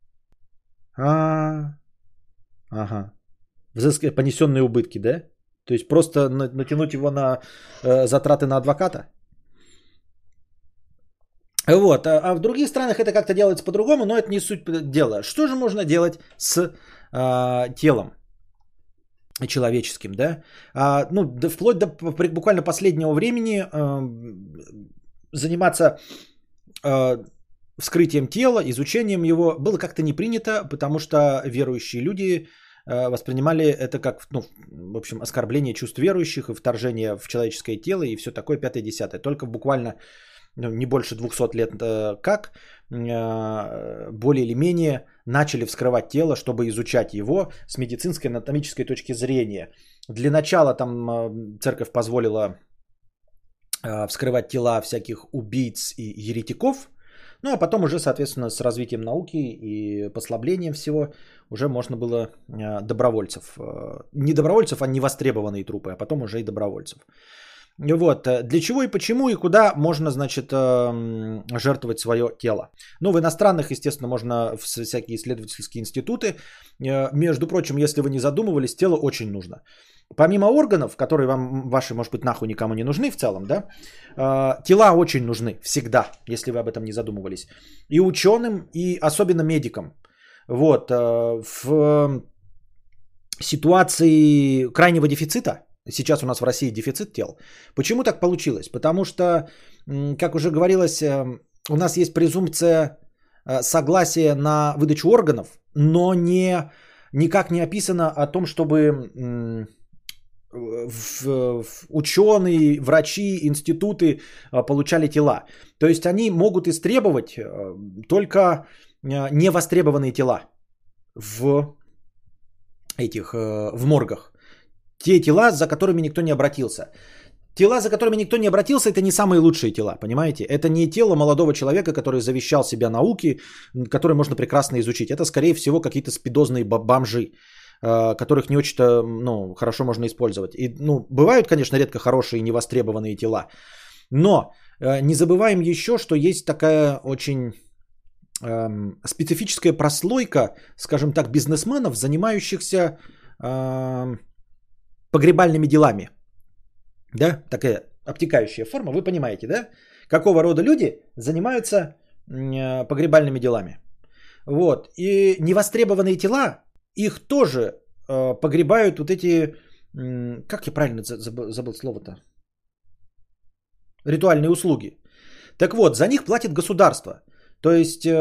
А, ага. Взыскать понесенные убытки, да? То есть просто натянуть его на э, затраты на адвоката? Вот, а, а в других странах это как-то делается по-другому, но это не суть дела. Что же можно делать с э, телом? человеческим, да, а, ну, да, вплоть до буквально последнего времени э, заниматься э, вскрытием тела, изучением его было как-то не принято, потому что верующие люди воспринимали это как, ну, в общем, оскорбление чувств верующих и вторжение в человеческое тело и все такое, пятое-десятое. Только буквально ну, не больше 200 лет э, как, э, более или менее начали вскрывать тело, чтобы изучать его с медицинской анатомической точки зрения. Для начала там э, церковь позволила вскрывать тела всяких убийц и еретиков, ну а потом уже, соответственно, с развитием науки и послаблением всего уже можно было добровольцев. Не добровольцев, а невостребованные трупы, а потом уже и добровольцев. Вот, э, для чего и почему и куда можно, значит, эм, жертвовать свое тело. Ну, в иностранных, естественно, можно в всякие исследовательские институты. Э, между прочим, если вы не задумывались, тело очень нужно. Помимо органов, которые вам, ваши, может быть, нахуй никому не нужны в целом, да, э, тела очень нужны всегда, если вы об этом не задумывались. И ученым, и особенно медикам. Вот, в ситуации крайнего дефицита, Сейчас у нас в России дефицит тел. Почему так получилось? Потому что, как уже говорилось, э, у нас есть презумпция э, согласия на выдачу органов, но не, никак не описано о том, чтобы ученые, врачи, институты э, получали тела. То есть они могут истребовать только невостребованные тела в этих в моргах. Те тела, за которыми никто не обратился. Тела, за которыми никто не обратился, это не самые лучшие тела, понимаете? Это не тело молодого человека, который завещал себя науки, которые можно прекрасно изучить. Это, скорее всего, какие-то спидозные бомжи, которых не очень-то ну, хорошо можно использовать. И, ну, бывают, конечно, редко хорошие невостребованные тела. Но э, не забываем еще, что есть такая очень эм, специфическая прослойка, скажем так, бизнесменов, занимающихся эм, погребальными делами. Да, такая обтекающая форма, вы понимаете, да? Какого рода люди занимаются э, погребальными делами. Вот. И невостребованные тела, их тоже э, погребают вот эти, э, как я правильно забыл, забыл слово-то? Ритуальные услуги. Так вот, за них платит государство. То есть э,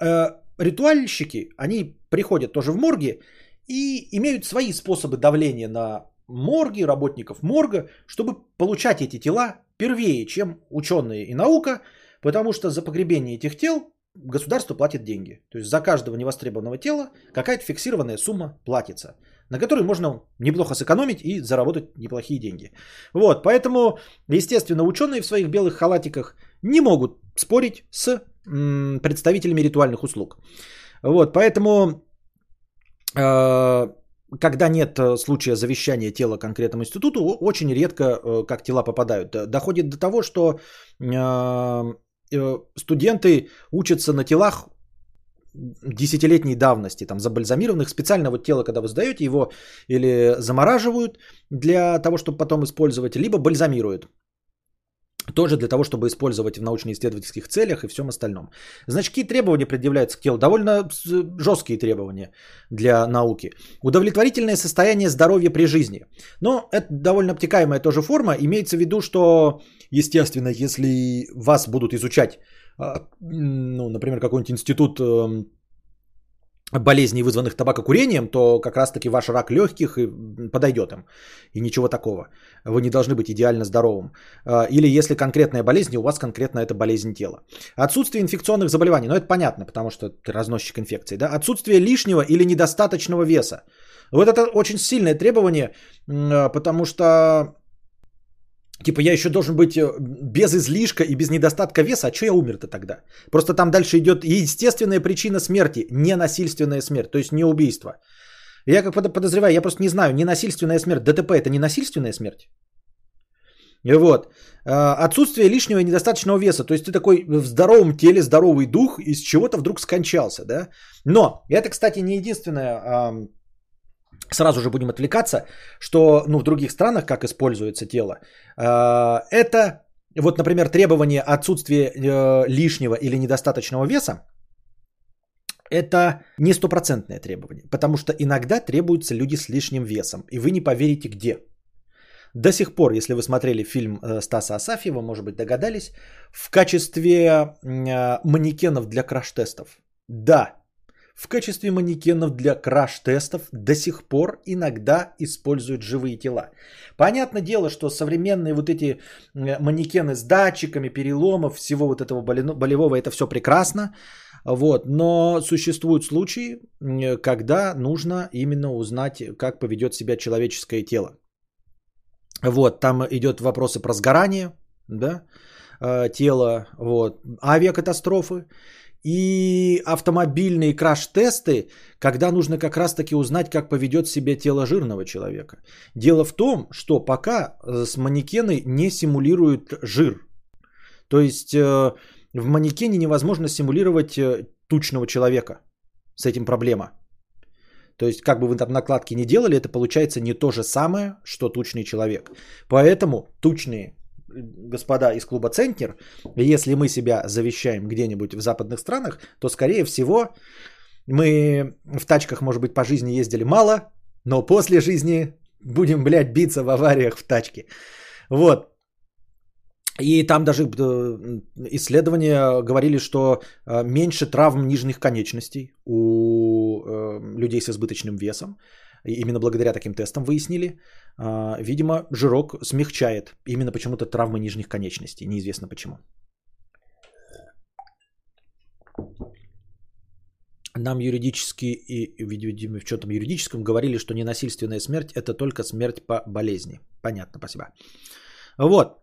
э, ритуальщики, они приходят тоже в морги и имеют свои способы давления на морги, работников морга, чтобы получать эти тела первее, чем ученые и наука, потому что за погребение этих тел государство платит деньги. То есть за каждого невостребованного тела какая-то фиксированная сумма платится, на которой можно неплохо сэкономить и заработать неплохие деньги. Вот, поэтому, естественно, ученые в своих белых халатиках не могут спорить с м, представителями ритуальных услуг. Вот, поэтому э, когда нет э, случая завещания тела конкретному институту, очень редко э, как тела попадают. Доходит до того, что э, студенты учатся на телах десятилетней давности, там, забальзамированных, специально вот тело, когда вы сдаете его, или замораживают для того, чтобы потом использовать, либо бальзамируют. Тоже для того, чтобы использовать в научно-исследовательских целях и всем остальном. Значит, какие требования предъявляются к телу? Довольно жесткие требования для науки. Удовлетворительное состояние здоровья при жизни. Но это довольно обтекаемая тоже форма. Имеется в виду, что, естественно, если вас будут изучать, а, ну, например, какой-нибудь институт эм, болезней, вызванных табакокурением, то как раз-таки ваш рак легких подойдет им. И ничего такого. Вы не должны быть идеально здоровым. А, или если конкретная болезнь, у вас конкретно это болезнь тела. Отсутствие инфекционных заболеваний. Ну, это понятно, потому что ты разносчик инфекции. Да? Отсутствие лишнего или недостаточного веса. Вот это очень сильное требование, а, потому что Типа я еще должен быть э, без излишка и без недостатка веса, а что я умер-то тогда? Просто там дальше идет естественная причина смерти, ненасильственная смерть, то есть не убийство. Я как подозреваю, я просто не знаю, ненасильственная смерть, ДТП это не насильственная смерть? Вот. А, отсутствие лишнего и недостаточного веса. То есть ты такой в здоровом теле, здоровый дух, из чего-то вдруг скончался, да? Но это, кстати, не единственное сразу же будем отвлекаться, что ну, в других странах, как используется тело, э, это вот, например, требование отсутствия э, лишнего или недостаточного веса, это не стопроцентное требование, потому что иногда требуются люди с лишним весом, и вы не поверите где. До сих пор, если вы смотрели фильм э, Стаса Асафьева, может быть, догадались, в качестве манекенов для краш-тестов. Да, в качестве манекенов для краш-тестов до сих пор иногда используют живые тела. Понятное дело, что современные вот эти манекены с датчиками, переломов, всего вот этого болевого, это все прекрасно. Вот, но существуют случаи, когда нужно именно узнать, как поведет себя человеческое тело. Вот, там идет вопросы про сгорание, да, э, тела, вот, авиакатастрофы и автомобильные краш-тесты, когда нужно как раз-таки узнать, как поведет себя тело жирного человека. Дело в том, что пока э, с манекены не симулируют жир. То есть э, в манекене невозможно симулировать э, тучного человека. С этим проблема. То есть, как бы вы там накладки не делали, это получается не то же самое, что тучный человек. Поэтому тучные господа из клуба Центнер, если мы себя завещаем где-нибудь в западных странах, то, скорее всего, мы в тачках, может быть, по жизни ездили мало, но после жизни будем, блядь, биться в авариях в тачке. Вот. И там даже э, исследования говорили, что э, меньше травм нижних конечностей у э, людей с избыточным весом. Именно благодаря таким тестам выяснили. А, видимо, жирок смягчает именно почему-то травмы нижних конечностей. Неизвестно почему. Нам юридически и, видимо, в чем-то юридическом говорили, что ненасильственная смерть – это только смерть по болезни. Понятно, спасибо. Вот.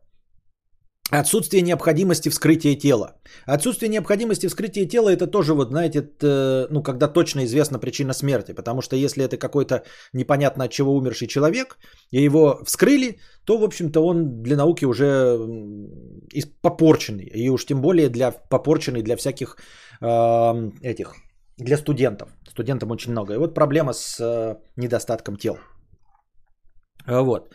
Отсутствие необходимости вскрытия тела. Отсутствие необходимости вскрытия тела это тоже вот, знаете, это, ну, когда точно известна причина смерти. Потому что если это какой-то непонятно от чего умерший человек, и его вскрыли, то, в общем-то, он для науки уже попорченный. И уж тем более для попорченный для всяких э, этих, для студентов. Студентам очень много. И вот проблема с э, недостатком тел. Вот.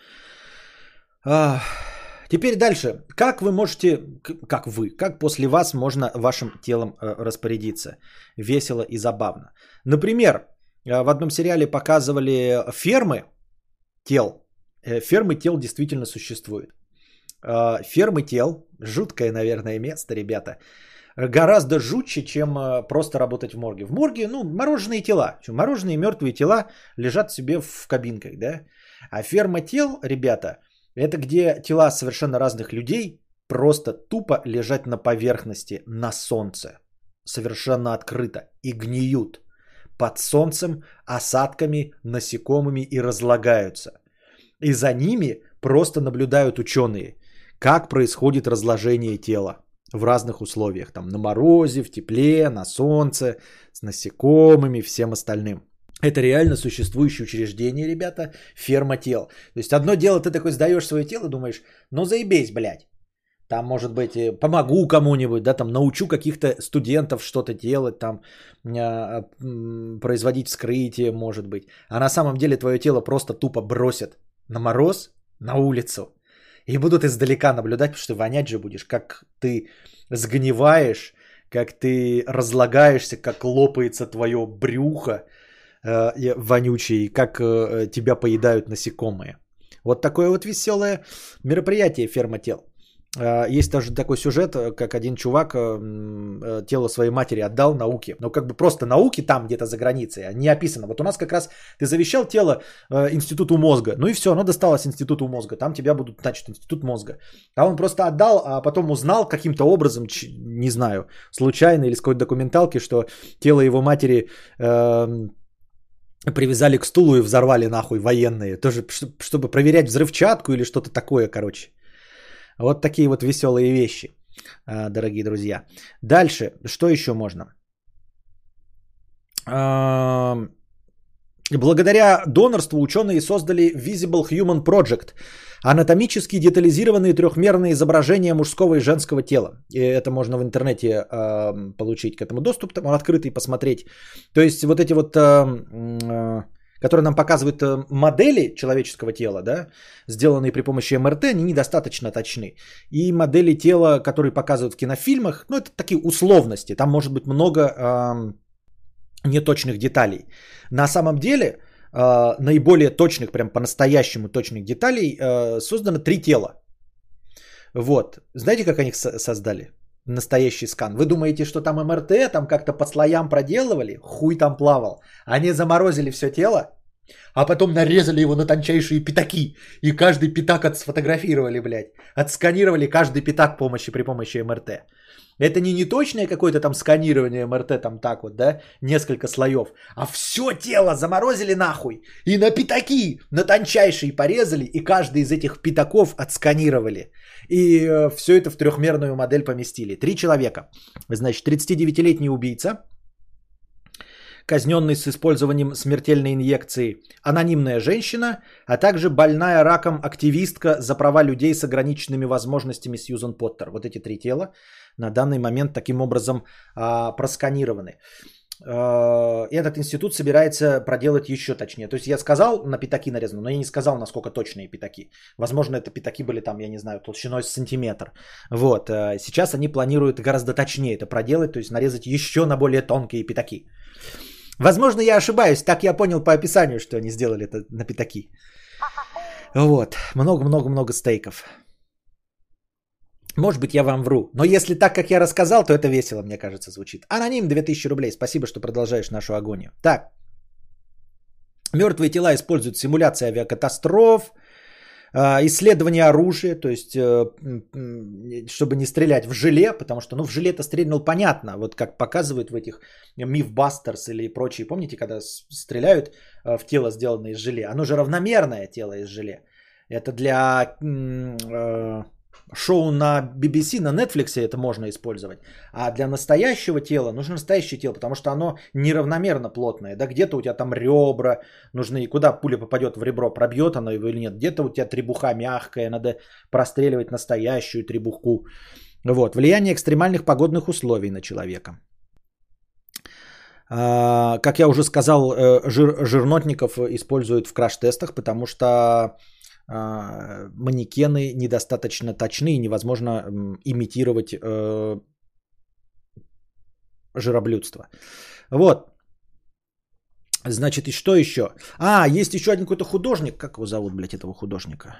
Теперь дальше. Как вы можете, как вы, как после вас можно вашим телом э, распорядиться? Весело и забавно. Например, э, в одном сериале показывали фермы тел. Э, фермы тел действительно существуют. Фермы тел, жуткое, наверное, место, ребята. Гораздо жутче, чем просто работать в морге. В морге, ну, мороженые тела. Мороженые мертвые тела лежат себе в кабинках, да? А ферма тел, ребята, это где тела совершенно разных людей просто тупо лежат на поверхности, на солнце. Совершенно открыто. И гниют. Под солнцем, осадками, насекомыми и разлагаются. И за ними просто наблюдают ученые, как происходит разложение тела в разных условиях. Там на морозе, в тепле, на солнце, с насекомыми, всем остальным. Это реально существующее учреждение, ребята, ферма тел. То есть одно дело, ты такой сдаешь свое тело, думаешь, ну заебись, блядь. Там, может быть, э, помогу кому-нибудь, да, там научу каких-то студентов что-то делать, там э, производить вскрытие, может быть. А на самом деле твое тело просто тупо бросят на мороз, на улицу. И будут издалека наблюдать, потому что вонять же будешь, как ты сгниваешь, как ты разлагаешься, как лопается твое брюхо, э, вонючий, как э, тебя поедают насекомые. Вот такое вот веселое мероприятие ферма тел. Э, есть даже такой сюжет, как один чувак тело своей матери отдал науке. Но как бы просто науке там где-то за границей, а не описано. Вот у нас как раз ты завещал тело институту мозга. Ну и все, оно досталось институту мозга. Там тебя будут, значит, институт мозга. А он просто отдал, а потом узнал каким-то образом, не знаю, случайно или с какой-то документалки, что тело его матери... Э, привязали к стулу и взорвали нахуй военные. Тоже, чтобы проверять взрывчатку или что-то такое, короче. Вот такие вот веселые вещи, а, дорогие друзья. Дальше, что еще можно? Благодаря донорству ученые создали Visible Human Project – Анатомически детализированные трехмерные изображения мужского и женского тела. И это можно в интернете э, получить к этому доступ, там он открытый, посмотреть. То есть вот эти вот, э, э, которые нам показывают э, модели человеческого тела, да, сделанные при помощи МРТ, они недостаточно точны. И модели тела, которые показывают в кинофильмах, ну это такие условности, там может быть много э, неточных деталей. На самом деле э, наиболее точных, прям по-настоящему точных деталей э, создано три тела. Вот. Знаете, как они их создали? Настоящий скан. Вы думаете, что там МРТ там как-то по слоям проделывали? Хуй там плавал. Они заморозили все тело, а потом нарезали его на тончайшие пятаки. И каждый пятак отсфотографировали, блядь. Отсканировали каждый пятак помощи при помощи МРТ. Это не неточное какое-то там сканирование МРТ, там так вот, да, несколько слоев, а все тело заморозили нахуй и на пятаки, на тончайшие порезали, и каждый из этих пятаков отсканировали. И э, все это в трехмерную модель поместили. Три человека. Значит, 39-летний убийца, казненный с использованием смертельной инъекции, анонимная женщина, а также больная раком активистка за права людей с ограниченными возможностями Сьюзан Поттер. Вот эти три тела на данный момент таким образом а, просканированы. А, этот институт собирается проделать еще точнее. То есть я сказал на пятаки нарезано, но я не сказал, насколько точные пятаки. Возможно, это пятаки были там, я не знаю, толщиной с сантиметр. Вот. А, сейчас они планируют гораздо точнее это проделать, то есть нарезать еще на более тонкие пятаки. Возможно, я ошибаюсь, так я понял по описанию, что они сделали это на пятаки. Вот. Много-много-много стейков. Может быть, я вам вру. Но если так, как я рассказал, то это весело, мне кажется, звучит. Аноним 2000 рублей. Спасибо, что продолжаешь нашу агонию. Так. Мертвые тела используют симуляции авиакатастроф, а, исследование оружия, то есть э, чтобы не стрелять в желе, потому что ну, в желе-то стрельнул понятно, вот как показывают в этих Mythbusters или прочие, помните, когда стреляют э, в тело, сделанное из желе, оно же равномерное тело из желе. Это для э, шоу на BBC, на Netflix это можно использовать. А для настоящего тела нужно настоящее тело, потому что оно неравномерно плотное. Да где-то у тебя там ребра нужны, куда пуля попадет в ребро, пробьет оно его или нет. Где-то у тебя требуха мягкая, надо простреливать настоящую требуху. Вот. Влияние экстремальных погодных условий на человека. А, как я уже сказал, э, жир, жирнотников используют в краш-тестах, потому что манекены недостаточно точны и невозможно имитировать э, жироблюдство. Вот. Значит, и что еще? А, есть еще один какой-то художник. Как его зовут, блядь, этого художника?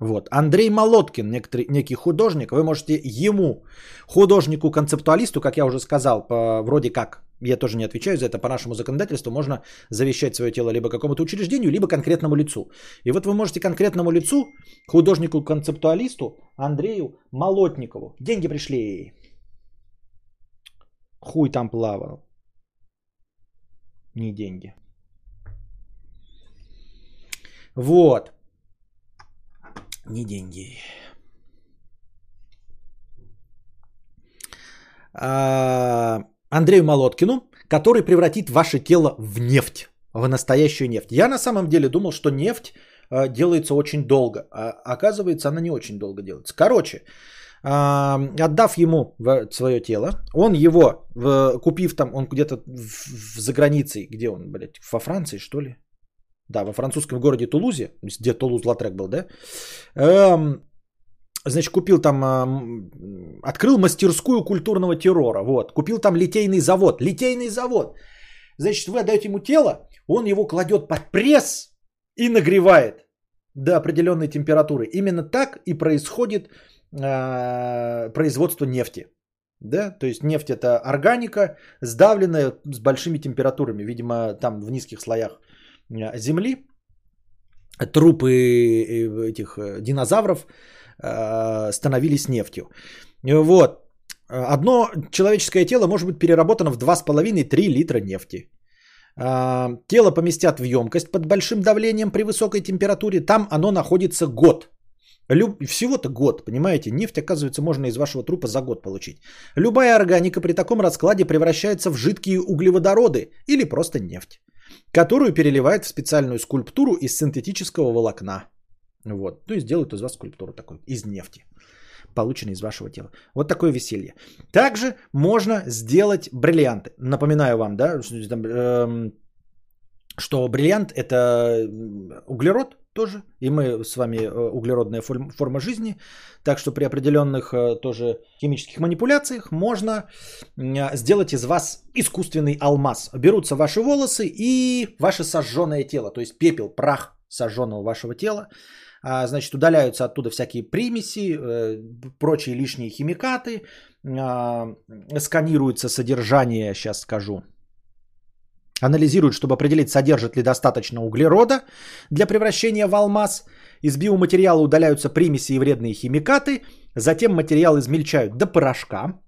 Вот. Андрей Молоткин, некоторый, некий художник, вы можете ему, художнику-концептуалисту, как я уже сказал, по, вроде как, я тоже не отвечаю за это, по нашему законодательству можно завещать свое тело либо какому-то учреждению, либо конкретному лицу. И вот вы можете конкретному лицу, художнику-концептуалисту Андрею Молотникову, деньги пришли, хуй там плавал, не деньги. Вот. Не деньги. А, Андрею Молоткину, который превратит ваше тело в нефть, в настоящую нефть. Я на самом деле думал, что нефть а, делается очень долго, а оказывается она не очень долго делается. Короче, а, отдав ему свое тело, он его, купив там, он где-то за границей, где он, блядь, во Франции что ли? Да, во французском городе Тулузе, где Тулуз-Латрек был, да? Эм, значит, купил там, э, открыл мастерскую культурного террора, вот. Купил там литейный завод, литейный завод. Значит, вы отдаете ему тело, он его кладет под пресс и нагревает до определенной температуры. Именно так и происходит э, производство нефти. Да, то есть нефть это органика, сдавленная с большими температурами, видимо, там в низких слоях Э, земли, трупы э, этих э, динозавров становились нефтью. Вот. Одно человеческое тело может быть переработано в 2,5-3 литра нефти. Тело поместят в емкость под большим давлением при высокой температуре. Там оно находится год. Люб... Всего-то год, понимаете? Нефть, оказывается, можно из вашего трупа за год получить. Любая органика при таком раскладе превращается в жидкие углеводороды или просто нефть которую переливает в специальную скульптуру из синтетического волокна. Вот. То есть делают из вас скульптуру такой, из нефти, полученной из вашего тела. Вот такое веселье. Также можно сделать бриллианты. Напоминаю вам, да, эм, что бриллиант это углерод, тоже. И мы с вами э, углеродная форма жизни. Так что при определенных э, тоже химических манипуляциях можно сделать из вас искусственный алмаз. Берутся ваши волосы и ваше сожженное тело, то есть пепел, прах сожженного вашего тела. А, значит, удаляются оттуда всякие примеси, э, прочие лишние химикаты, а, сканируется содержание, сейчас скажу, Анализируют, чтобы определить, содержит ли достаточно углерода для превращения в алмаз. Из биоматериала удаляются примеси и вредные химикаты. Затем материал измельчают до порошка.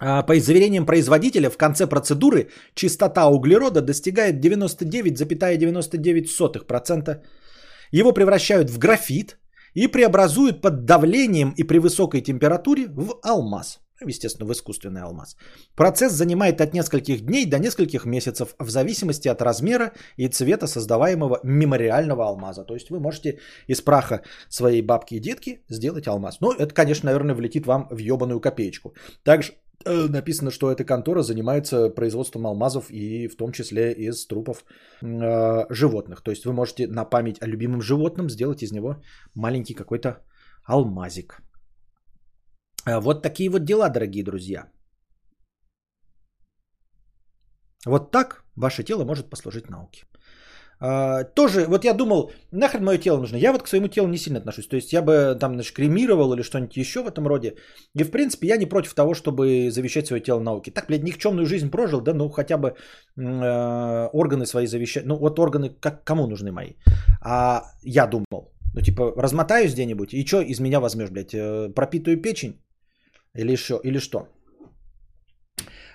А, по заверениям производителя, в конце процедуры чистота углерода достигает 99,99%. Его превращают в графит и преобразуют под давлением и при высокой температуре в алмаз естественно, в искусственный алмаз. Процесс занимает от нескольких дней до нескольких месяцев в зависимости от размера и цвета создаваемого мемориального алмаза. То есть вы можете из праха своей бабки и детки сделать алмаз. Но это, конечно, наверное, влетит вам в ебаную копеечку. Также написано, что эта контора занимается производством алмазов и в том числе из трупов э, животных. То есть вы можете на память о любимом животном сделать из него маленький какой-то алмазик. Э, вот такие вот дела, дорогие друзья. Вот так ваше тело может послужить науке. А, тоже, вот я думал, нахрен мое тело нужно. Я вот к своему телу не сильно отношусь. То есть я бы там, значит, кремировал или что-нибудь еще в этом роде. И в принципе я не против того, чтобы завещать свое тело науке. Так, блядь, никчемную жизнь прожил, да, ну хотя бы э, органы свои завещать. Ну вот органы как, кому нужны мои? А я думал, ну типа размотаюсь где-нибудь и что из меня возьмешь, блядь, э, пропитую печень? Или, что? или что?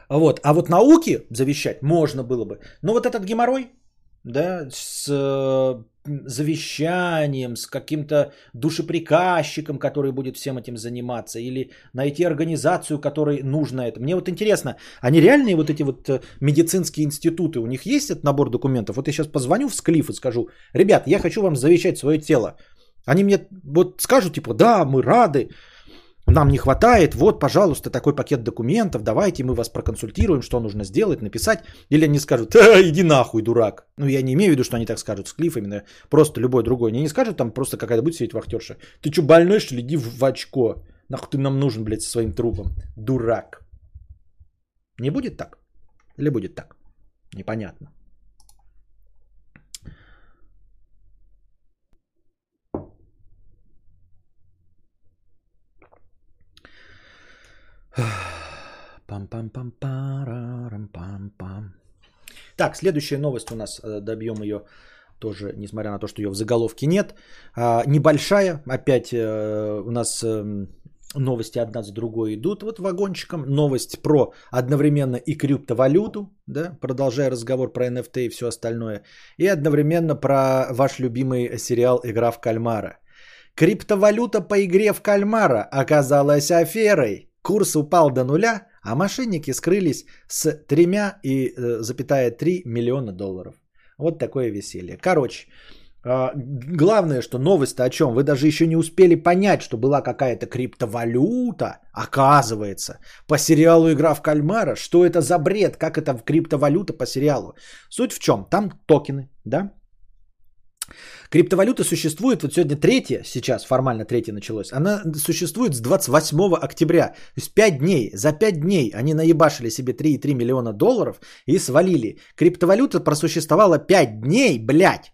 Вот. А вот науки завещать можно было бы. Но вот этот геморрой, да, с э, завещанием, с каким-то душеприказчиком, который будет всем этим заниматься, или найти организацию, которой нужно это. Мне вот интересно, они реальные вот эти вот э, медицинские институты, у них есть этот набор документов? Вот я сейчас позвоню в Склиф и скажу, ребят, я хочу вам завещать свое тело. Они мне вот скажут, типа, да, мы рады, нам не хватает, вот, пожалуйста, такой пакет документов, давайте мы вас проконсультируем, что нужно сделать, написать. Или они скажут, иди нахуй, дурак. Ну, я не имею в виду, что они так скажут, Склиф именно, просто любой другой. Они не скажут, там просто какая-то будет сидеть вахтерша. Ты что, больной, что ли, иди в очко. Нахуй ты нам нужен, блядь, со своим трупом. Дурак. Не будет так? Или будет так? Непонятно. Пам-пам-пам-парам-пам-пам. Так, следующая новость у нас, э, добьем ее тоже, несмотря на то, что ее в заголовке нет. А, небольшая, опять э, у нас эм, новости одна за другой идут вот вагончиком. Новость про одновременно и криптовалюту, да, продолжая разговор про NFT и все остальное. И одновременно про ваш любимый сериал «Игра в кальмара». Криптовалюта по игре в кальмара оказалась аферой. Курс упал до нуля, а мошенники скрылись с 3,3 э, миллиона долларов. Вот такое веселье. Короче, а, главное, что новость о чем? Вы даже еще не успели понять, что была какая-то криптовалюта, оказывается, по сериалу «Игра в кальмара». Что это за бред? Как это в криптовалюта по сериалу? Суть в чем? Там токены, да? Криптовалюта существует, вот сегодня третья, сейчас формально третья началось, она существует с 28 октября. То есть 5 дней, за 5 дней они наебашили себе 3,3 миллиона долларов и свалили. Криптовалюта просуществовала 5 дней, блядь.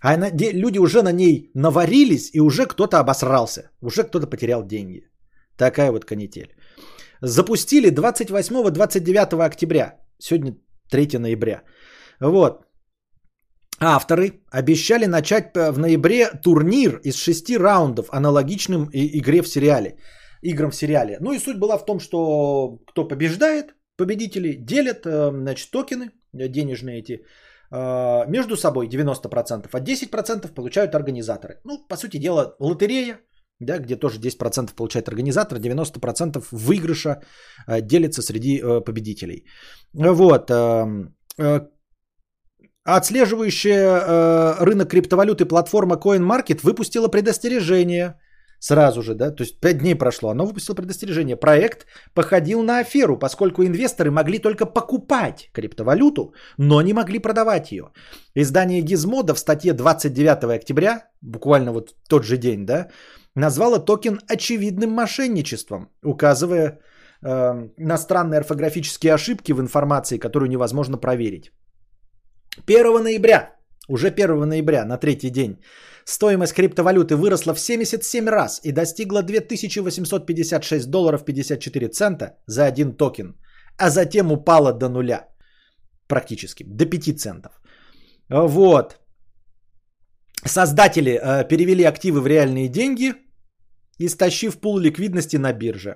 А она, люди уже на ней наварились, и уже кто-то обосрался. Уже кто-то потерял деньги. Такая вот канитель. Запустили 28-29 октября. Сегодня 3 ноября. Вот. Авторы обещали начать э, в ноябре турнир из шести раундов, аналогичным игре в сериале, играм в сериале. Ну и суть была в том, что кто побеждает, победители делят э, значит, токены э, денежные эти между собой 90%, а 10% получают организаторы. Ну, по сути дела, лотерея, да, где тоже 10% получает организатор, 90% выигрыша делится среди победителей. Вот. Отслеживающая э, рынок криптовалюты платформа CoinMarket выпустила предостережение сразу же, да, то есть 5 дней прошло, оно выпустило предостережение. Проект походил на аферу, поскольку инвесторы могли только покупать криптовалюту, но не могли продавать ее. Издание Gizmodo в статье 29 октября, буквально вот тот же день, да, назвало токен очевидным мошенничеством, указывая э, на странные орфографические ошибки в информации, которую невозможно проверить. 1 ноября, уже 1 ноября, на третий день, стоимость криптовалюты выросла в 77 раз и достигла 2856 долларов 54 цента за один токен, а затем упала до нуля, практически, до 5 центов. Вот. Создатели э, перевели активы в реальные деньги, истощив пул ликвидности на бирже.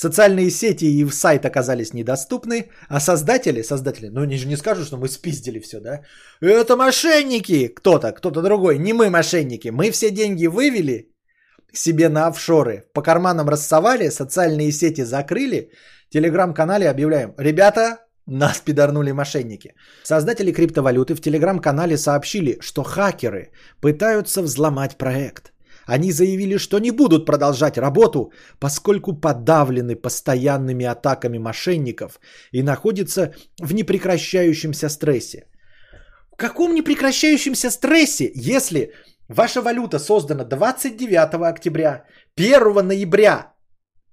Социальные сети и сайт оказались недоступны, а создатели, создатели, ну они же не скажут, что мы спиздили все, да? Это мошенники! Кто-то, кто-то другой, не мы мошенники. Мы все деньги вывели себе на офшоры, по карманам рассовали, социальные сети закрыли, телеграм-канале объявляем, ребята, нас пидорнули мошенники. Создатели криптовалюты в телеграм-канале сообщили, что хакеры пытаются взломать проект. Они заявили, что не будут продолжать работу, поскольку подавлены постоянными атаками мошенников и находятся в непрекращающемся стрессе. В каком непрекращающемся стрессе, если ваша валюта создана 29 октября, 1 ноября,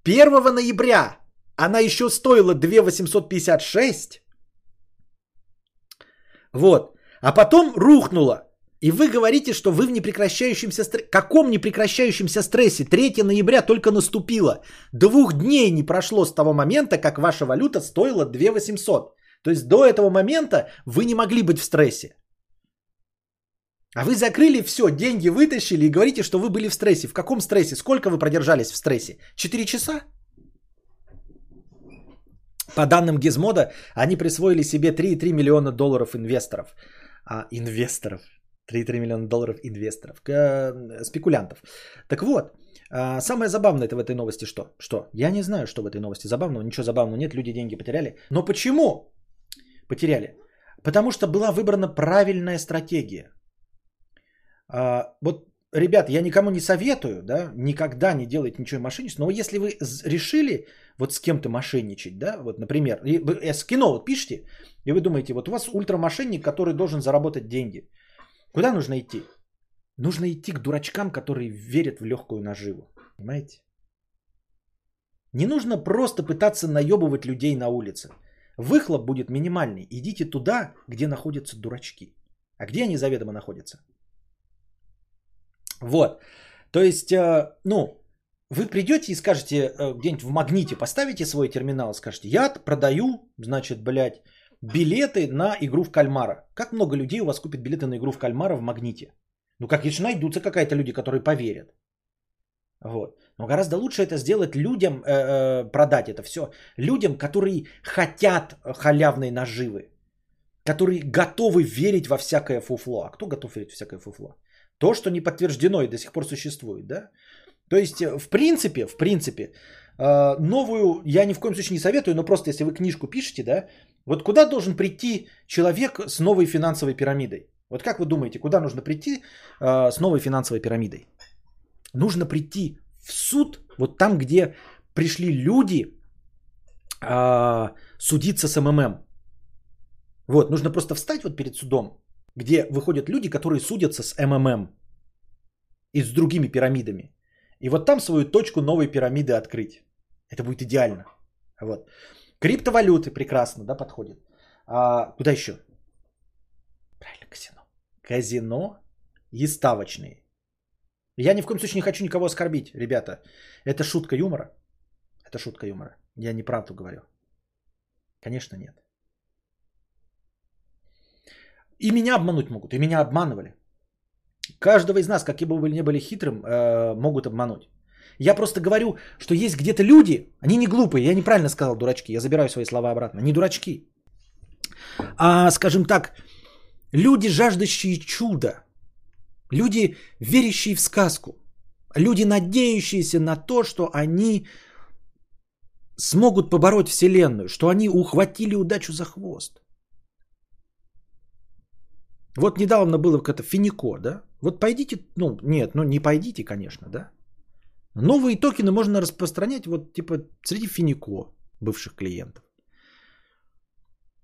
1 ноября! Она еще стоила 2856, вот, а потом рухнула и вы говорите, что вы в непрекращающемся стрессе. Каком непрекращающемся стрессе? 3 ноября только наступило. Двух дней не прошло с того момента, как ваша валюта стоила 2 800. То есть до этого момента вы не могли быть в стрессе. А вы закрыли все, деньги вытащили и говорите, что вы были в стрессе. В каком стрессе? Сколько вы продержались в стрессе? 4 часа? По данным Гизмода, они присвоили себе 3,3 миллиона долларов инвесторов. А, инвесторов. 3,3 миллиона долларов инвесторов. Э, спекулянтов. Так вот, а, самое забавное это в этой новости что? Что? Я не знаю, что в этой новости забавного. Ничего забавного нет, люди деньги потеряли. Но почему потеряли? Потому что была выбрана правильная стратегия. А, вот, ребят, я никому не советую, да, никогда не делайте ничего мошенничества, но если вы решили вот с кем-то мошенничать, да, вот, например, вы с кино вот пишете, и вы думаете, вот у вас ультрамошенник, который должен заработать деньги. Куда нужно идти? Нужно идти к дурачкам, которые верят в легкую наживу. Понимаете? Не нужно просто пытаться наебывать людей на улице. Выхлоп будет минимальный. Идите туда, где находятся дурачки. А где они заведомо находятся? Вот. То есть, э, ну, вы придете и скажете э, где-нибудь в магните, поставите свой терминал, скажете, я продаю, значит, блядь, билеты на игру в кальмара. Как много людей у вас купит билеты на игру в кальмара в магните? Ну, как еще найдутся какая-то люди, которые поверят. Вот. Но гораздо лучше это сделать людям, э, э, продать это все, людям, которые хотят халявной наживы, которые готовы верить во всякое фуфло. А кто готов верить во всякое фуфло? То, что не подтверждено и до сих пор существует, да? То есть, э, в принципе, в принципе, э, новую я ни в коем случае не советую, но просто если вы книжку пишете, да, вот куда должен прийти человек с новой финансовой пирамидой? Вот как вы думаете, куда нужно прийти э, с новой финансовой пирамидой? Нужно прийти в суд, вот там, где пришли люди э, судиться с МММ. Вот, нужно просто встать вот перед судом, где выходят люди, которые судятся с МММ и с другими пирамидами. И вот там свою точку новой пирамиды открыть. Это будет идеально. Вот. Криптовалюты прекрасно, да, подходит. А, куда еще? Правильно, казино. Казино и ставочные. Я ни в коем случае не хочу никого оскорбить, ребята. Это шутка юмора. Это шутка юмора. Я не правду говорю. Конечно, нет. И меня обмануть могут, и меня обманывали. Каждого из нас, какие бы вы ни были хитрым, э, могут обмануть. Я просто говорю, что есть где-то люди, они не глупые, я неправильно сказал дурачки, я забираю свои слова обратно, не дурачки. А, скажем так, люди, жаждущие чуда, люди, верящие в сказку, люди, надеющиеся на то, что они смогут побороть Вселенную, что они ухватили удачу за хвост. Вот недавно было как-то Финико, да? Вот пойдите, ну нет, ну не пойдите, конечно, да? Новые токены можно распространять вот типа среди Финико, бывших клиентов.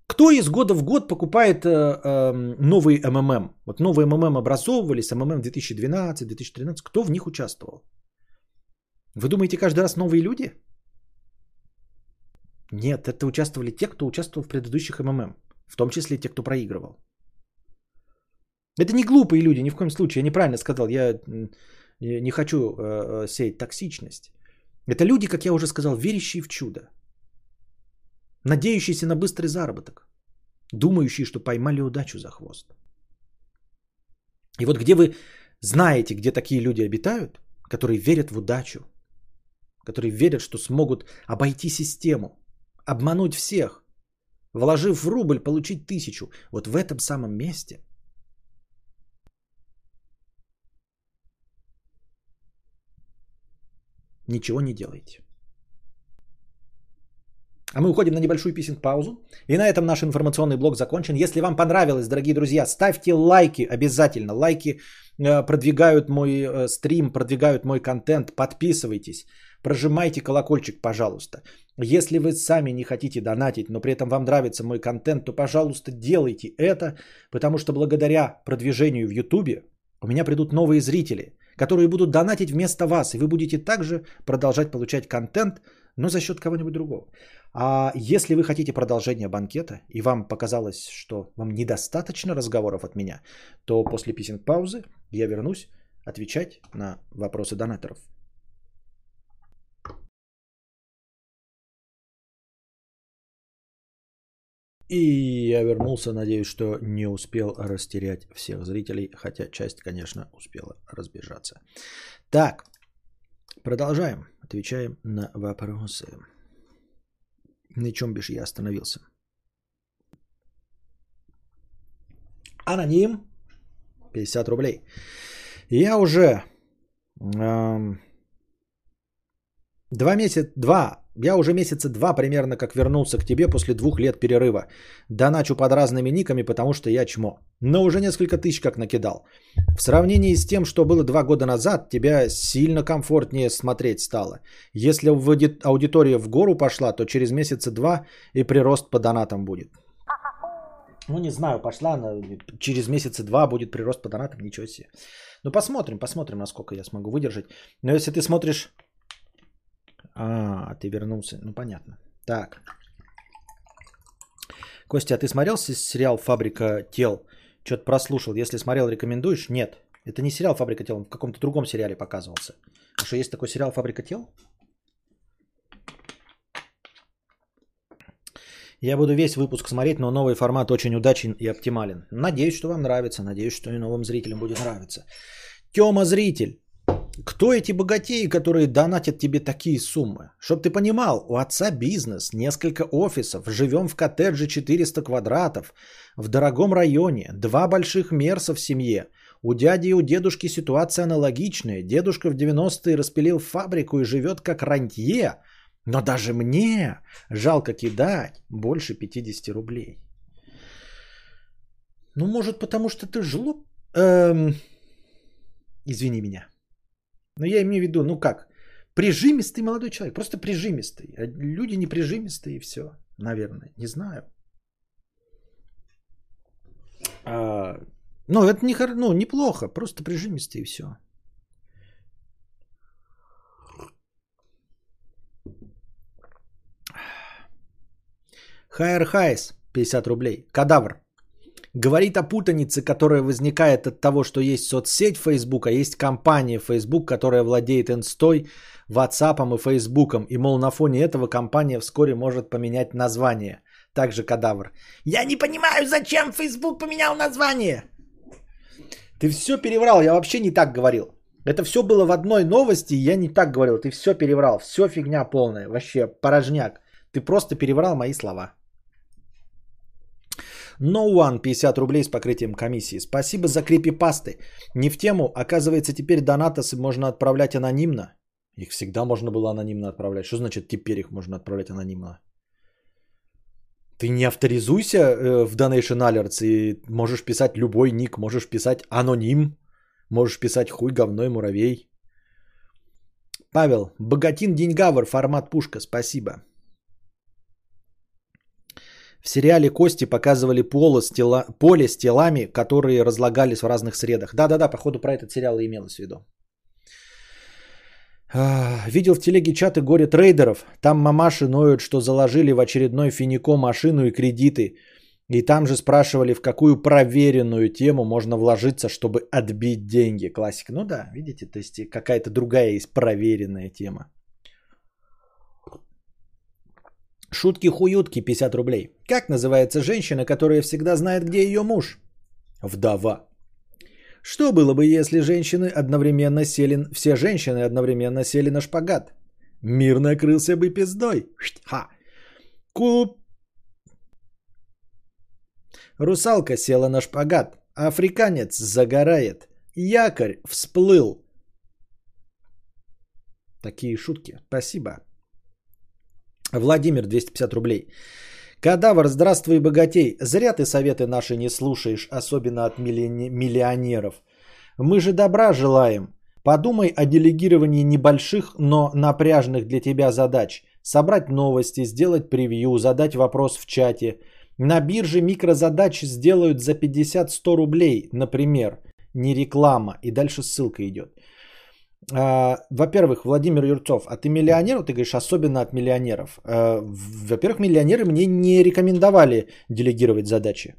Кто из года в год покупает э, э, новый МММ? Вот новые МММ образовывались, МММ 2012-2013. Кто в них участвовал? Вы думаете, каждый раз новые люди? Нет, это участвовали те, кто участвовал в предыдущих МММ. В том числе те, кто проигрывал. Это не глупые люди, ни в коем случае. Я неправильно сказал. Я не хочу э, э, сеять токсичность. Это люди, как я уже сказал, верящие в чудо. Надеющиеся на быстрый заработок. Думающие, что поймали удачу за хвост. И вот где вы знаете, где такие люди обитают, которые верят в удачу, которые верят, что смогут обойти систему, обмануть всех, вложив в рубль, получить тысячу. Вот в этом самом месте – ничего не делайте. А мы уходим на небольшую писинг-паузу. И на этом наш информационный блок закончен. Если вам понравилось, дорогие друзья, ставьте лайки обязательно. Лайки э, продвигают мой э, стрим, продвигают мой контент. Подписывайтесь. Прожимайте колокольчик, пожалуйста. Если вы сами не хотите донатить, но при этом вам нравится мой контент, то, пожалуйста, делайте это, потому что благодаря продвижению в YouTube у меня придут новые зрители – которые будут донатить вместо вас, и вы будете также продолжать получать контент, но за счет кого-нибудь другого. А если вы хотите продолжение банкета, и вам показалось, что вам недостаточно разговоров от меня, то после писинг-паузы я вернусь отвечать на вопросы донаторов. И я вернулся, надеюсь, что не успел растерять всех зрителей, хотя часть, конечно, успела разбежаться. Так, продолжаем. Отвечаем на вопросы. На чем бишь я остановился? Аноним. 50 рублей. Я уже эм, два месяца, два, я уже месяца два примерно как вернулся к тебе после двух лет перерыва. Доначу под разными никами, потому что я чмо. Но уже несколько тысяч как накидал. В сравнении с тем, что было два года назад, тебя сильно комфортнее смотреть стало. Если аудитория в гору пошла, то через месяца два и прирост по донатам будет. Ну, не знаю, пошла она, через месяца два будет прирост по донатам, ничего себе. Ну, посмотрим, посмотрим, насколько я смогу выдержать. Но если ты смотришь... А, ты вернулся, ну, понятно. Так. Костя, а ты смотрел сериал «Фабрика тел»? Что-то прослушал. Если смотрел, рекомендуешь? Нет. Это не сериал «Фабрика тел», он в каком-то другом сериале показывался. А что, есть такой сериал «Фабрика тел»? Я буду весь выпуск смотреть, но новый формат очень удачен и оптимален. Надеюсь, что вам нравится. Надеюсь, что и новым зрителям будет нравиться. Тёма зритель. Кто эти богатеи, которые донатят тебе такие суммы? Чтоб ты понимал, у отца бизнес, несколько офисов, живем в коттедже 400 квадратов, в дорогом районе, два больших мерса в семье. У дяди и у дедушки ситуация аналогичная. Дедушка в 90-е распилил фабрику и живет как рантье – но даже мне жалко кидать больше 50 рублей. Ну, может, потому что ты жлоб? Эм... Извини меня. Но я имею в виду, ну как, прижимистый молодой человек, просто прижимистый. А люди не прижимистые и все, наверное, не знаю. А, ну, это не, ну, неплохо, просто прижимистый и все. Хайер Хайс, 50 рублей. Кадавр. Говорит о путанице, которая возникает от того, что есть соцсеть Facebook, а есть компания Facebook, которая владеет инстой, WhatsApp и Facebook. И, мол, на фоне этого компания вскоре может поменять название. Также кадавр. Я не понимаю, зачем Facebook поменял название. Ты все переврал, я вообще не так говорил. Это все было в одной новости, я не так говорил. Ты все переврал, все фигня полная, вообще порожняк. Ты просто переврал мои слова. No One 50 рублей с покрытием комиссии. Спасибо за крипипасты. Не в тему. Оказывается, теперь донатасы можно отправлять анонимно. Их всегда можно было анонимно отправлять. Что значит теперь их можно отправлять анонимно? Ты не авторизуйся э, в Donation Alerts и можешь писать любой ник, можешь писать аноним, можешь писать хуй, говно и муравей. Павел, богатин деньгавр, формат пушка, спасибо. В сериале Кости показывали поле с, тела, поле с телами, которые разлагались в разных средах. Да-да-да, походу про этот сериал и имелось в виду. Видел в телеге чаты горе трейдеров. Там мамаши ноют, что заложили в очередной финико машину и кредиты. И там же спрашивали, в какую проверенную тему можно вложиться, чтобы отбить деньги. Классика. Ну да, видите, то есть какая-то другая есть проверенная тема. Шутки-хуютки 50 рублей. Как называется женщина, которая всегда знает, где ее муж? Вдова. Что было бы, если женщины одновременно сели... Все женщины одновременно сели на шпагат? Мир накрылся бы пиздой. Ха. Куп. Русалка села на шпагат. Африканец загорает. Якорь всплыл. Такие шутки. Спасибо. Владимир, 250 рублей. Кадавр, здравствуй, богатей. Зря ты советы наши не слушаешь, особенно от миллионеров. Мы же добра желаем. Подумай о делегировании небольших, но напряжных для тебя задач. Собрать новости, сделать превью, задать вопрос в чате. На бирже микрозадач сделают за 50-100 рублей, например. Не реклама. И дальше ссылка идет. А, во-первых, Владимир Юрцов, а ты миллионер? Ты говоришь, особенно от миллионеров. А, во-первых, миллионеры мне не рекомендовали делегировать задачи.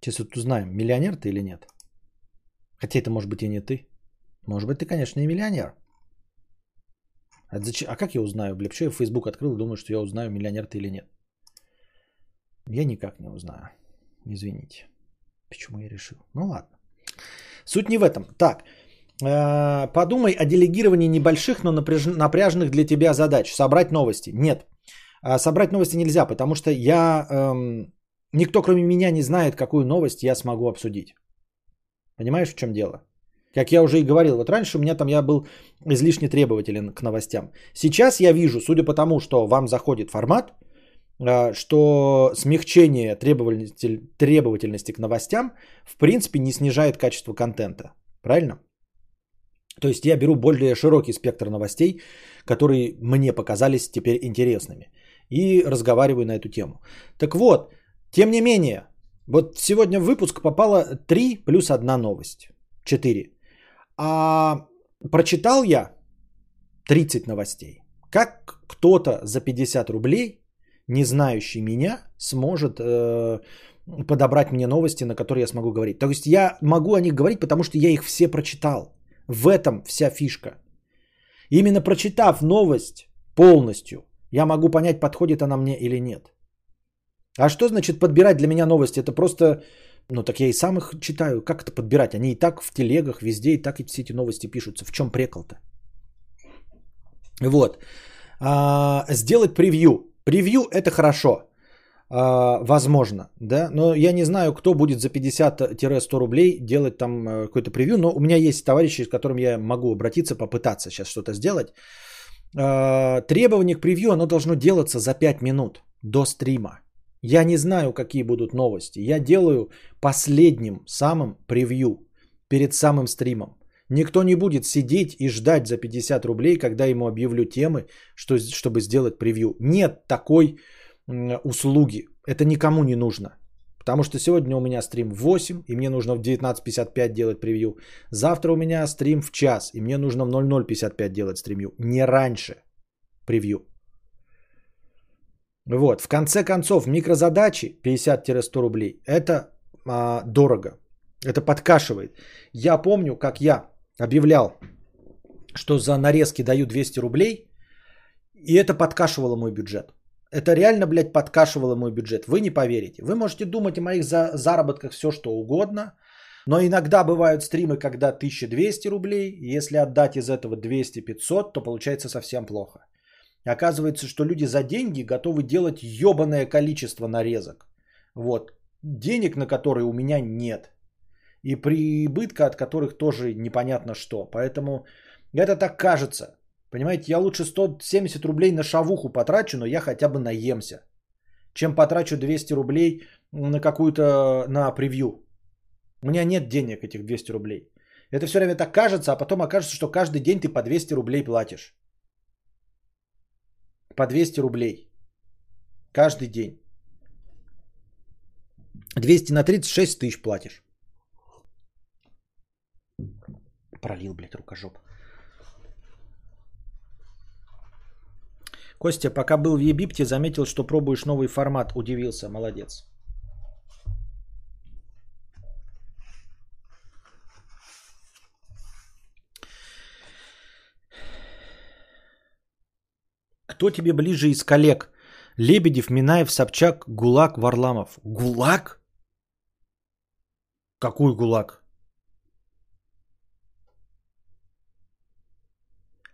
Сейчас вот узнаем, миллионер ты или нет. Хотя это может быть и не ты. Может быть, ты, конечно, и миллионер. А, зачем? а как я узнаю? Бля, что я Facebook открыл и думаю, что я узнаю, миллионер ты или нет? Я никак не узнаю. Извините. Почему я решил? Ну ладно. Суть не в этом. Так, Э, подумай о делегировании небольших, но напряженных для тебя задач. Собрать новости. Нет. А собрать новости нельзя, потому что я... Эм, никто, кроме меня, не знает, какую новость я смогу обсудить. Понимаешь, в чем дело? Как я уже и говорил, вот раньше у меня там я был излишне требователен к новостям. Сейчас я вижу, судя по тому, что вам заходит формат, что смягчение требовательности к новостям в принципе не снижает качество контента. Правильно? То есть я беру более широкий спектр новостей, которые мне показались теперь интересными. И разговариваю на эту тему. Так вот, тем не менее, вот сегодня в выпуск попало 3 плюс 1 новость. 4. А прочитал я 30 новостей. Как кто-то за 50 рублей, не знающий меня, сможет э, подобрать мне новости, на которые я смогу говорить. То есть я могу о них говорить, потому что я их все прочитал. В этом вся фишка. Именно прочитав новость полностью, я могу понять, подходит она мне или нет. А что значит подбирать для меня новости? Это просто, ну так я и сам их читаю. Как это подбирать? Они и так в телегах, везде, и так и все эти новости пишутся. В чем прекол-то? Вот. А, сделать превью. Превью это хорошо. А, возможно, да, но я не знаю, кто будет за 50-100 рублей делать там э, какой-то превью, но у меня есть товарищи, с которым я могу обратиться, попытаться сейчас что-то сделать. А, требование к превью, оно должно делаться за 5 минут до стрима. Я не знаю, какие будут новости. Я делаю последним самым превью перед самым стримом. Никто не будет сидеть и ждать за 50 рублей, когда ему объявлю темы, что, чтобы сделать превью. Нет такой услуги. Это никому не нужно. Потому что сегодня у меня стрим в 8, и мне нужно в 19.55 делать превью. Завтра у меня стрим в час, и мне нужно в 00.55 делать стримью. Не раньше превью. Вот, в конце концов, микрозадачи 50-100 рублей, это а, дорого. Это подкашивает. Я помню, как я объявлял, что за нарезки даю 200 рублей, и это подкашивало мой бюджет. Это реально, блядь, подкашивало мой бюджет. Вы не поверите. Вы можете думать о моих за- заработках все, что угодно. Но иногда бывают стримы, когда 1200 рублей. Если отдать из этого 200-500, то получается совсем плохо. Оказывается, что люди за деньги готовы делать ебаное количество нарезок. Вот. Денег, на которые у меня нет. И прибытка, от которых тоже непонятно что. Поэтому это так кажется. Понимаете, я лучше 170 рублей на шавуху потрачу, но я хотя бы наемся. Чем потрачу 200 рублей на какую-то, на превью. У меня нет денег этих 200 рублей. Это все время так кажется, а потом окажется, что каждый день ты по 200 рублей платишь. По 200 рублей. Каждый день. 200 на 36 тысяч платишь. Пролил, блядь, рукожоп. Костя, пока был в Египте, заметил, что пробуешь новый формат. Удивился. Молодец. Кто тебе ближе из коллег? Лебедев, Минаев, Собчак, Гулаг, Варламов. Гулаг? Какой ГУЛАГ?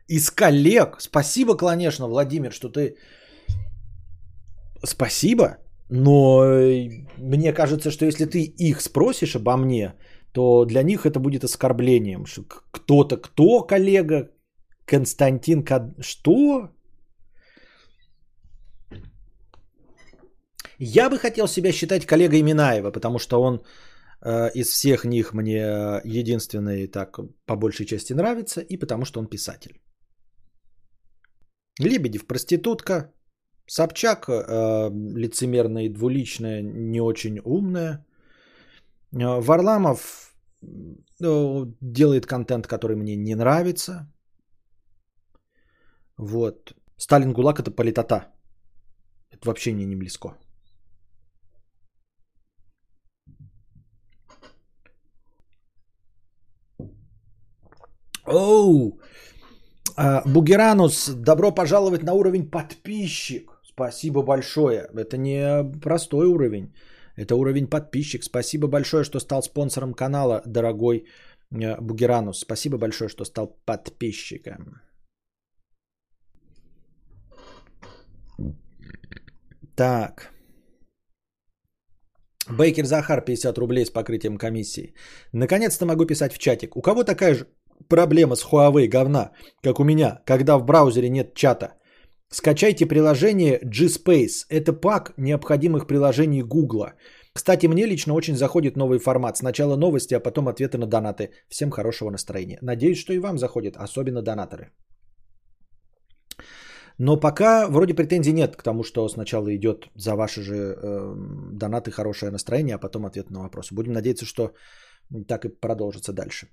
Из коллег. Спасибо, конечно, Владимир, что ты... Спасибо, но э, мне кажется, что если ты их спросишь обо мне, то для них это будет оскорблением. Кто-то, кто коллега? Константин Кад... Что? Я бы хотел себя считать коллегой Минаева, потому что он э, из всех них мне единственный так по большей части нравится, и потому что он писатель. Лебедев проститутка, Собчак э, лицемерная и двуличная, не очень умная. Э, Варламов э, делает контент, который мне не нравится. Вот. Сталин ГУЛАГ это политота. Это вообще не, не близко. Оу! А, Бугеранус, добро пожаловать на уровень подписчик. Спасибо большое. Это не простой уровень. Это уровень подписчик. Спасибо большое, что стал спонсором канала, дорогой э, Бугеранус. Спасибо большое, что стал подписчиком. Так. Бейкер Захар, 50 рублей с покрытием комиссии. Наконец-то могу писать в чатик. У кого такая же проблема с Huawei говна, как у меня, когда в браузере нет чата? Скачайте приложение G-Space. Это пак необходимых приложений Google. Кстати, мне лично очень заходит новый формат. Сначала новости, а потом ответы на донаты. Всем хорошего настроения. Надеюсь, что и вам заходит, особенно донаторы. Но пока вроде претензий нет к тому, что сначала идет за ваши же э, донаты хорошее настроение, а потом ответ на вопросы. Будем надеяться, что так и продолжится дальше.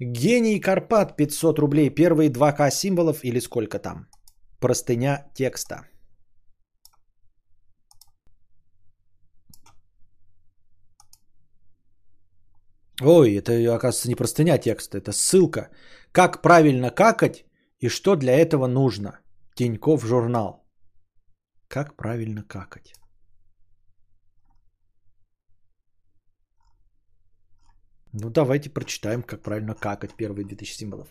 Гений Карпат 500 рублей. Первые 2К символов или сколько там? Простыня текста. Ой, это, оказывается, не простыня текста, это ссылка. Как правильно какать и что для этого нужно. Тиньков журнал. Как правильно какать? Ну, давайте прочитаем, как правильно какать первые 2000 символов.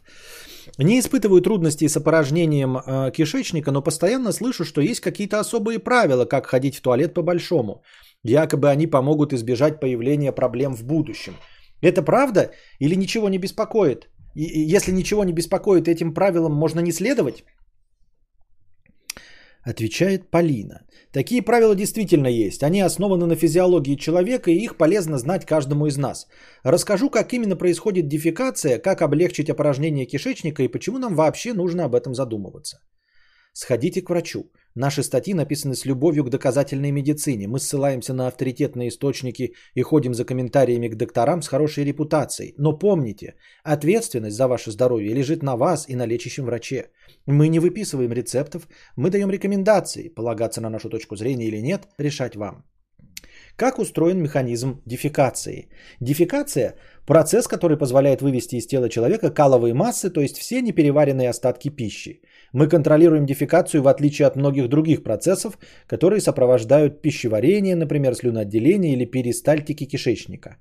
Не испытываю трудностей с опорожнением э, кишечника, но постоянно слышу, что есть какие-то особые правила, как ходить в туалет по-большому. Якобы они помогут избежать появления проблем в будущем. Это правда или ничего не беспокоит? И если ничего не беспокоит, этим правилам можно не следовать? Отвечает Полина. Такие правила действительно есть. Они основаны на физиологии человека, и их полезно знать каждому из нас. Расскажу, как именно происходит дефекация, как облегчить опорожнение кишечника и почему нам вообще нужно об этом задумываться. Сходите к врачу. Наши статьи написаны с любовью к доказательной медицине. Мы ссылаемся на авторитетные источники и ходим за комментариями к докторам с хорошей репутацией. Но помните, ответственность за ваше здоровье лежит на вас и на лечащем враче. Мы не выписываем рецептов, мы даем рекомендации. Полагаться на нашу точку зрения или нет, решать вам. Как устроен механизм дефекации? Дефекация – процесс, который позволяет вывести из тела человека каловые массы, то есть все непереваренные остатки пищи. Мы контролируем дефекацию в отличие от многих других процессов, которые сопровождают пищеварение, например, слюноотделение или перистальтики кишечника.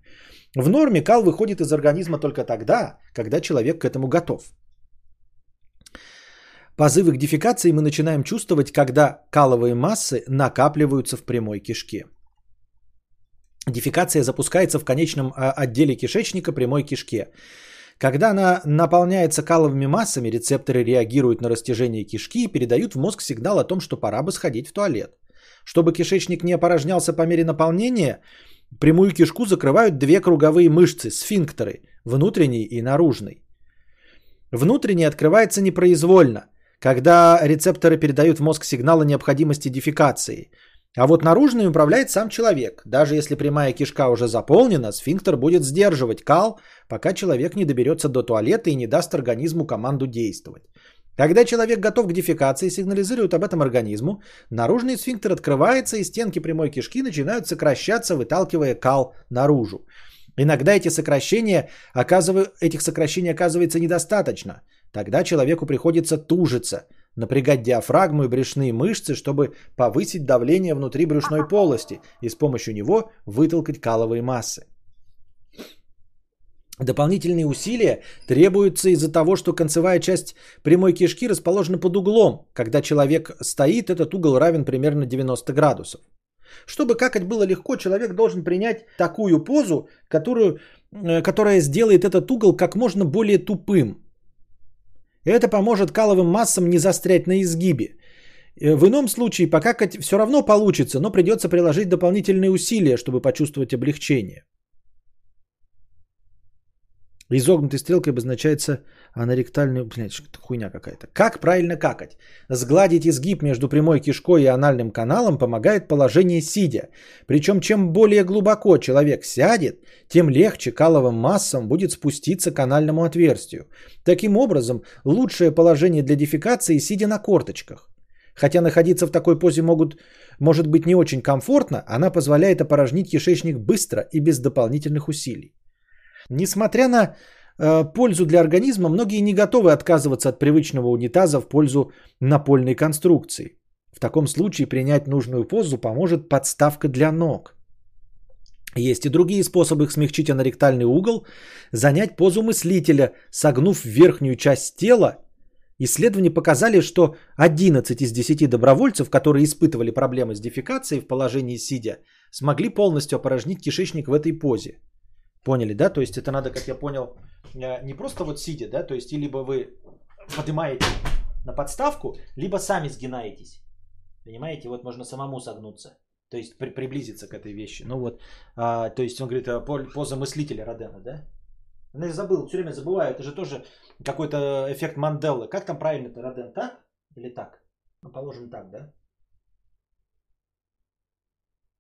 В норме кал выходит из организма только тогда, когда человек к этому готов. Позывы к дефекации мы начинаем чувствовать, когда каловые массы накапливаются в прямой кишке. Дефекация запускается в конечном а, отделе кишечника прямой кишке. Когда она наполняется каловыми массами, рецепторы реагируют на растяжение кишки и передают в мозг сигнал о том, что пора бы сходить в туалет. Чтобы кишечник не опорожнялся по мере наполнения, прямую кишку закрывают две круговые мышцы, сфинктеры, внутренний и наружный. Внутренний открывается непроизвольно, когда рецепторы передают в мозг сигнал о необходимости дефекации – а вот наружный управляет сам человек. Даже если прямая кишка уже заполнена, сфинктер будет сдерживать кал, пока человек не доберется до туалета и не даст организму команду действовать. Когда человек готов к дефекации, сигнализирует об этом организму, наружный сфинктер открывается и стенки прямой кишки начинают сокращаться, выталкивая кал наружу. Иногда эти сокращения оказывают, этих сокращений оказывается недостаточно. Тогда человеку приходится тужиться, напрягать диафрагму и брюшные мышцы, чтобы повысить давление внутри брюшной полости и с помощью него вытолкать каловые массы. Дополнительные усилия требуются из-за того, что концевая часть прямой кишки расположена под углом. Когда человек стоит, этот угол равен примерно 90 градусов. Чтобы какать было легко, человек должен принять такую позу, которую, э, которая сделает этот угол как можно более тупым. Это поможет каловым массам не застрять на изгибе. Э, в ином случае покакать все равно получится, но придется приложить дополнительные усилия, чтобы почувствовать облегчение. Изогнутой стрелкой обозначается аноректальный... Блядь, что хуйня какая-то. Как правильно какать? Сгладить изгиб между прямой кишкой и анальным каналом помогает положение сидя. Причем чем более глубоко человек сядет, тем легче каловым массам будет спуститься к анальному отверстию. Таким образом, лучшее положение для дефекации сидя на корточках. Хотя находиться в такой позе могут, может быть не очень комфортно, она позволяет опорожнить кишечник быстро и без дополнительных усилий. Несмотря на э, пользу для организма, многие не готовы отказываться от привычного унитаза в пользу напольной конструкции. В таком случае принять нужную позу поможет подставка для ног. Есть и другие способы их смягчить аноректальный угол. Занять позу мыслителя, согнув верхнюю часть тела. Исследования показали, что 11 из 10 добровольцев, которые испытывали проблемы с дефекацией в положении сидя, смогли полностью опорожнить кишечник в этой позе. Поняли, да? То есть это надо, как я понял, э, не просто вот сидя, да, то есть либо вы поднимаете на подставку, либо сами сгинаетесь. Понимаете, вот можно самому согнуться. То есть при, приблизиться к этой вещи. Ну вот, а, то есть он говорит, а, поза мыслителя Родена, да? Ну, я забыл, все время забываю, это же тоже какой-то эффект Манделы. Как там правильно-то, Роден, так или так? Ну, положим так, да?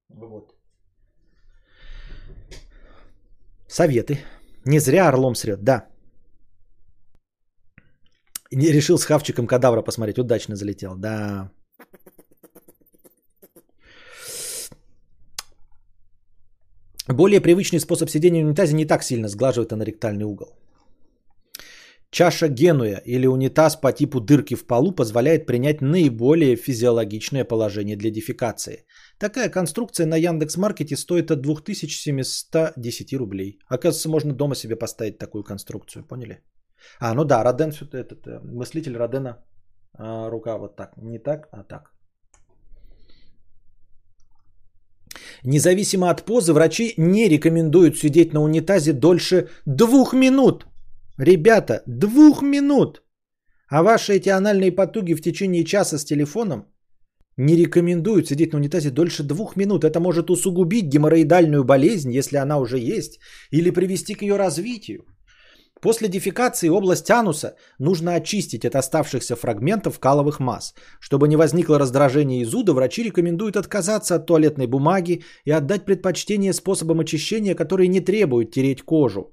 Вот. Советы. Не зря орлом срет, да. Не решил с хавчиком кадавра посмотреть. Удачно залетел, да. Более привычный способ сидения в унитазе не так сильно сглаживает аноректальный угол. Чаша Генуя или унитаз по типу дырки в полу позволяет принять наиболее физиологичное положение для дефекации. Такая конструкция на Яндекс.Маркете стоит от 2710 рублей. Оказывается, можно дома себе поставить такую конструкцию, поняли? А, ну да, Роден, этот, э, мыслитель Родена, а, рука вот так. Не так, а так. Независимо от позы, врачи не рекомендуют сидеть на унитазе дольше двух минут. Ребята, двух минут. А ваши эти анальные потуги в течение часа с телефоном не рекомендуют сидеть на унитазе дольше двух минут. Это может усугубить геморроидальную болезнь, если она уже есть, или привести к ее развитию. После дефекации область ануса нужно очистить от оставшихся фрагментов каловых масс. Чтобы не возникло раздражение и зуда, врачи рекомендуют отказаться от туалетной бумаги и отдать предпочтение способам очищения, которые не требуют тереть кожу.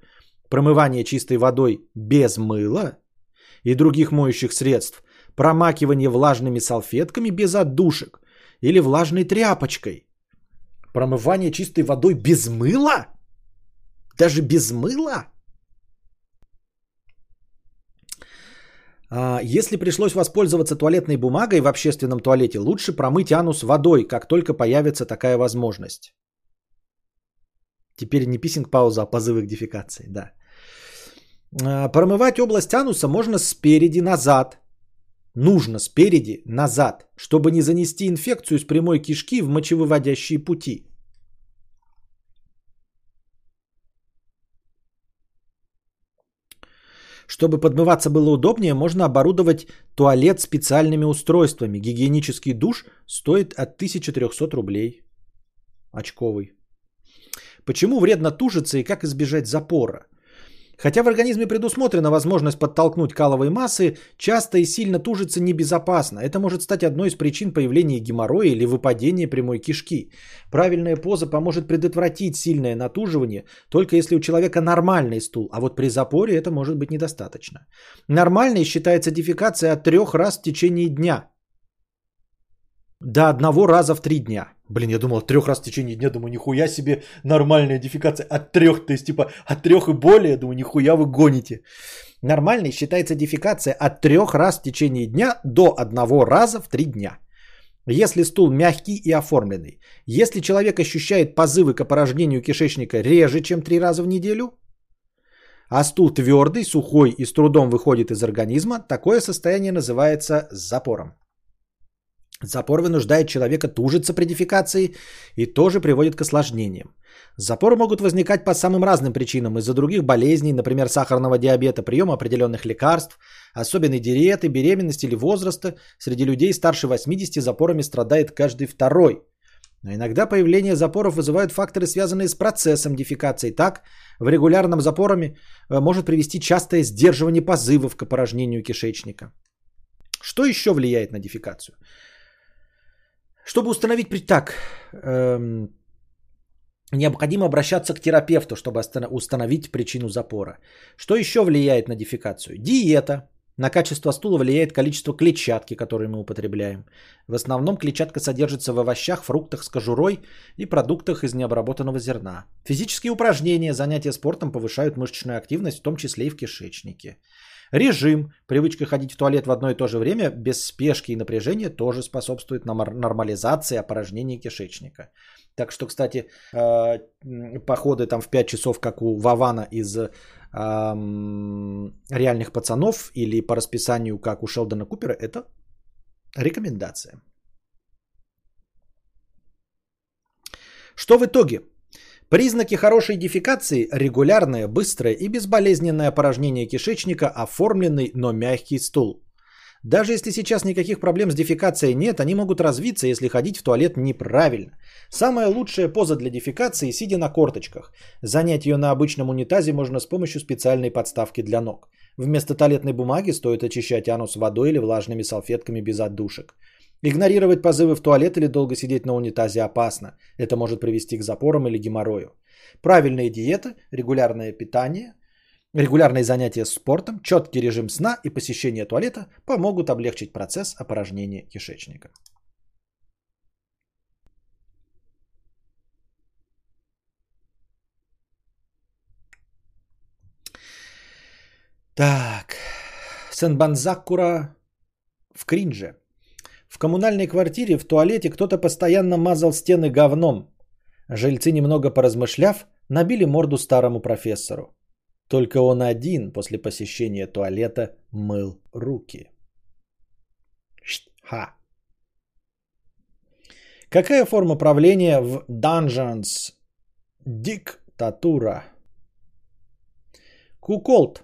Промывание чистой водой без мыла и других моющих средств, промакивание влажными салфетками без отдушек или влажной тряпочкой. Промывание чистой водой без мыла? Даже без мыла? А, если пришлось воспользоваться туалетной бумагой в общественном туалете, лучше промыть анус водой, как только появится такая возможность. Теперь не писинг пауза, а позывы к дефекации, да. А, промывать область ануса можно спереди назад. Нужно спереди назад, чтобы не занести инфекцию с прямой кишки в мочевыводящие пути. Чтобы подмываться было удобнее, можно оборудовать туалет специальными устройствами. Гигиенический душ стоит от 1300 рублей. Очковый. Почему вредно тужиться и как избежать запора? Хотя в организме предусмотрена возможность подтолкнуть каловые массы, часто и сильно тужиться небезопасно. Это может стать одной из причин появления геморроя или выпадения прямой кишки. Правильная поза поможет предотвратить сильное натуживание, только если у человека нормальный стул, а вот при запоре это может быть недостаточно. Нормальной считается дефекация от трех раз в течение дня. До одного раза в три дня. Блин, я думал, трех раз в течение дня, думаю, нихуя себе нормальная дефекация. От трех, то есть типа от трех и более, думаю, нихуя вы гоните. Нормальной считается дефекация от трех раз в течение дня до одного раза в три дня. Если стул мягкий и оформленный. Если человек ощущает позывы к опорожнению кишечника реже, чем три раза в неделю, а стул твердый, сухой и с трудом выходит из организма, такое состояние называется запором. Запор вынуждает человека тужиться при дефекации и тоже приводит к осложнениям. Запоры могут возникать по самым разным причинам. Из-за других болезней, например, сахарного диабета, приема определенных лекарств, особенной диеты, беременности или возраста. Среди людей старше 80 запорами страдает каждый второй. Но иногда появление запоров вызывают факторы, связанные с процессом дефекации. Так, в регулярном запорами э, может привести частое сдерживание позывов к опорожнению кишечника. Что еще влияет на дефекацию? Чтобы установить при так, эм, необходимо обращаться к терапевту, чтобы установить причину запора. Что еще влияет на дефекацию? Диета. На качество стула влияет количество клетчатки, которую мы употребляем. В основном клетчатка содержится в овощах, фруктах с кожурой и продуктах из необработанного зерна. Физические упражнения, занятия спортом повышают мышечную активность, в том числе и в кишечнике. Режим, привычка ходить в туалет в одно и то же время, без спешки и напряжения тоже способствует нормализации опорожнения кишечника. Так что, кстати, э, походы там в 5 часов, как у Вавана из реальных пацанов или по расписанию, как у Шелдона Купера, это рекомендация. Что в итоге? Признаки хорошей дефекации – регулярное, быстрое и безболезненное опорожнение кишечника, оформленный, но мягкий стул. Даже если сейчас никаких проблем с дефекацией нет, они могут развиться, если ходить в туалет неправильно. Самая лучшая поза для дефекации – сидя на корточках. Занять ее на обычном унитазе можно с помощью специальной подставки для ног. Вместо туалетной бумаги стоит очищать анус водой или влажными салфетками без отдушек. Игнорировать позывы в туалет или долго сидеть на унитазе опасно. Это может привести к запорам или геморрою. Правильная диета, регулярное питание, регулярные занятия спортом, четкий режим сна и посещение туалета помогут облегчить процесс опорожнения кишечника. Так, Сенбанзакура в кринже. В коммунальной квартире в туалете кто-то постоянно мазал стены говном. Жильцы, немного поразмышляв, набили морду старому профессору. Только он один после посещения туалета мыл руки. Ха. Какая форма правления в Dungeons? Диктатура. Куколт.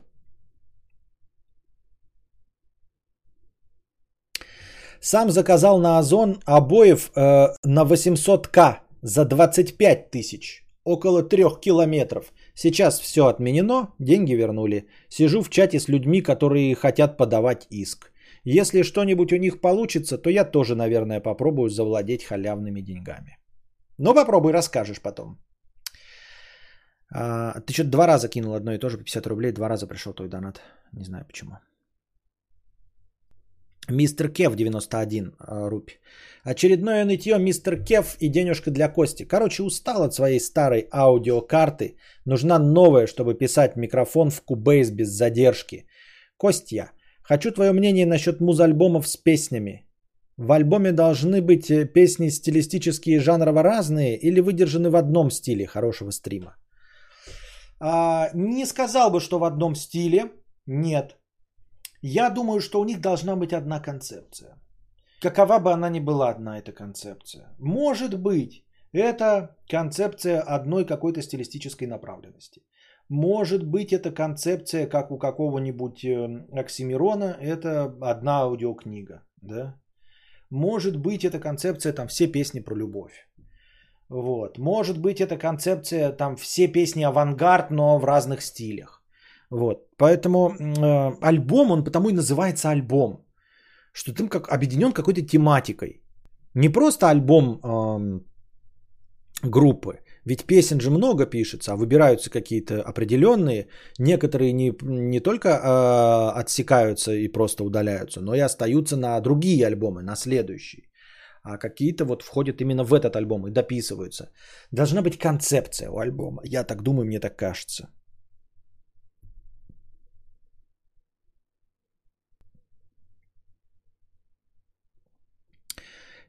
Сам заказал на Озон обоев э, на 800к за 25 тысяч. Около трех километров. Сейчас все отменено, деньги вернули. Сижу в чате с людьми, которые хотят подавать иск. Если что-нибудь у них получится, то я тоже, наверное, попробую завладеть халявными деньгами. Ну, попробуй, расскажешь потом. А, ты что-то два раза кинул одно и то же по 50 рублей, два раза пришел твой донат. Не знаю почему. Мистер Кев 91 э, рупий. Очередное нытье Мистер Кев и денежка для Кости. Короче, устал от своей старой аудиокарты. Нужна новая, чтобы писать микрофон в Cubase без задержки. Костя, хочу твое мнение насчет муз-альбомов с песнями. В альбоме должны быть э, песни стилистические и жанрово разные или выдержаны в одном стиле хорошего стрима? А, не сказал бы, что в одном стиле. Нет. Я думаю, что у них должна быть одна концепция. Какова бы она ни была одна эта концепция. Может быть, это концепция одной какой-то стилистической направленности. Может быть, это концепция, как у какого-нибудь э, Оксимирона, это одна аудиокнига. Да? Может быть, это концепция, там, все песни про любовь. Вот. Может быть, это концепция, там, все песни авангард, но в разных стилях. Вот. Поэтому э, альбом, он потому и называется альбом. Что ты как объединен какой-то тематикой. Не просто альбом э, группы. Ведь песен же много пишется, а выбираются какие-то определенные. Некоторые не, не только э, отсекаются и просто удаляются, но и остаются на другие альбомы, на следующие. А какие-то вот входят именно в этот альбом и дописываются. Должна быть концепция у альбома. Я так думаю, мне так кажется.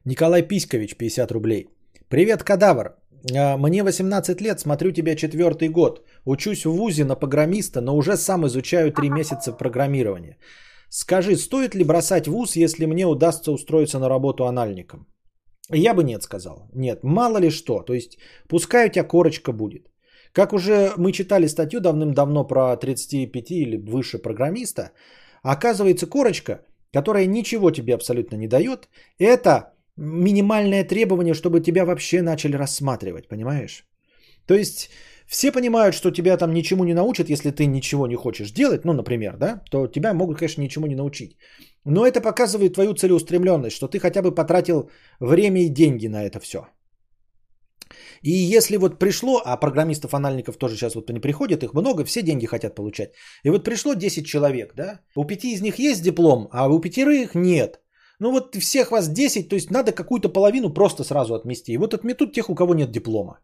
Николай Писькович, 50 рублей. Привет, кадавр. А, мне 18 лет, смотрю тебя четвертый год. Учусь в ВУЗе на программиста, но уже сам изучаю 3 месяца программирования. Скажи, стоит ли бросать ВУЗ, если мне удастся устроиться на работу анальником? Я бы нет сказал. Нет, мало ли что. То есть, пускай у тебя корочка будет. Как уже мы читали статью давным-давно про 35 или выше программиста, оказывается корочка, которая ничего тебе абсолютно не дает, это минимальное требование, чтобы тебя вообще начали рассматривать, понимаешь? То есть все понимают, что тебя там ничему не научат, если ты ничего не хочешь делать, ну, например, да, то тебя могут, конечно, ничему не научить. Но это показывает твою целеустремленность, что ты хотя бы потратил время и деньги на это все. И если вот пришло, а программистов-анальников тоже сейчас вот не приходят, их много, все деньги хотят получать. И вот пришло 10 человек, да, у пяти из них есть диплом, а у пятерых нет. Ну вот всех вас 10, то есть надо какую-то половину просто сразу отмести. И вот отметут тех, у кого нет диплома.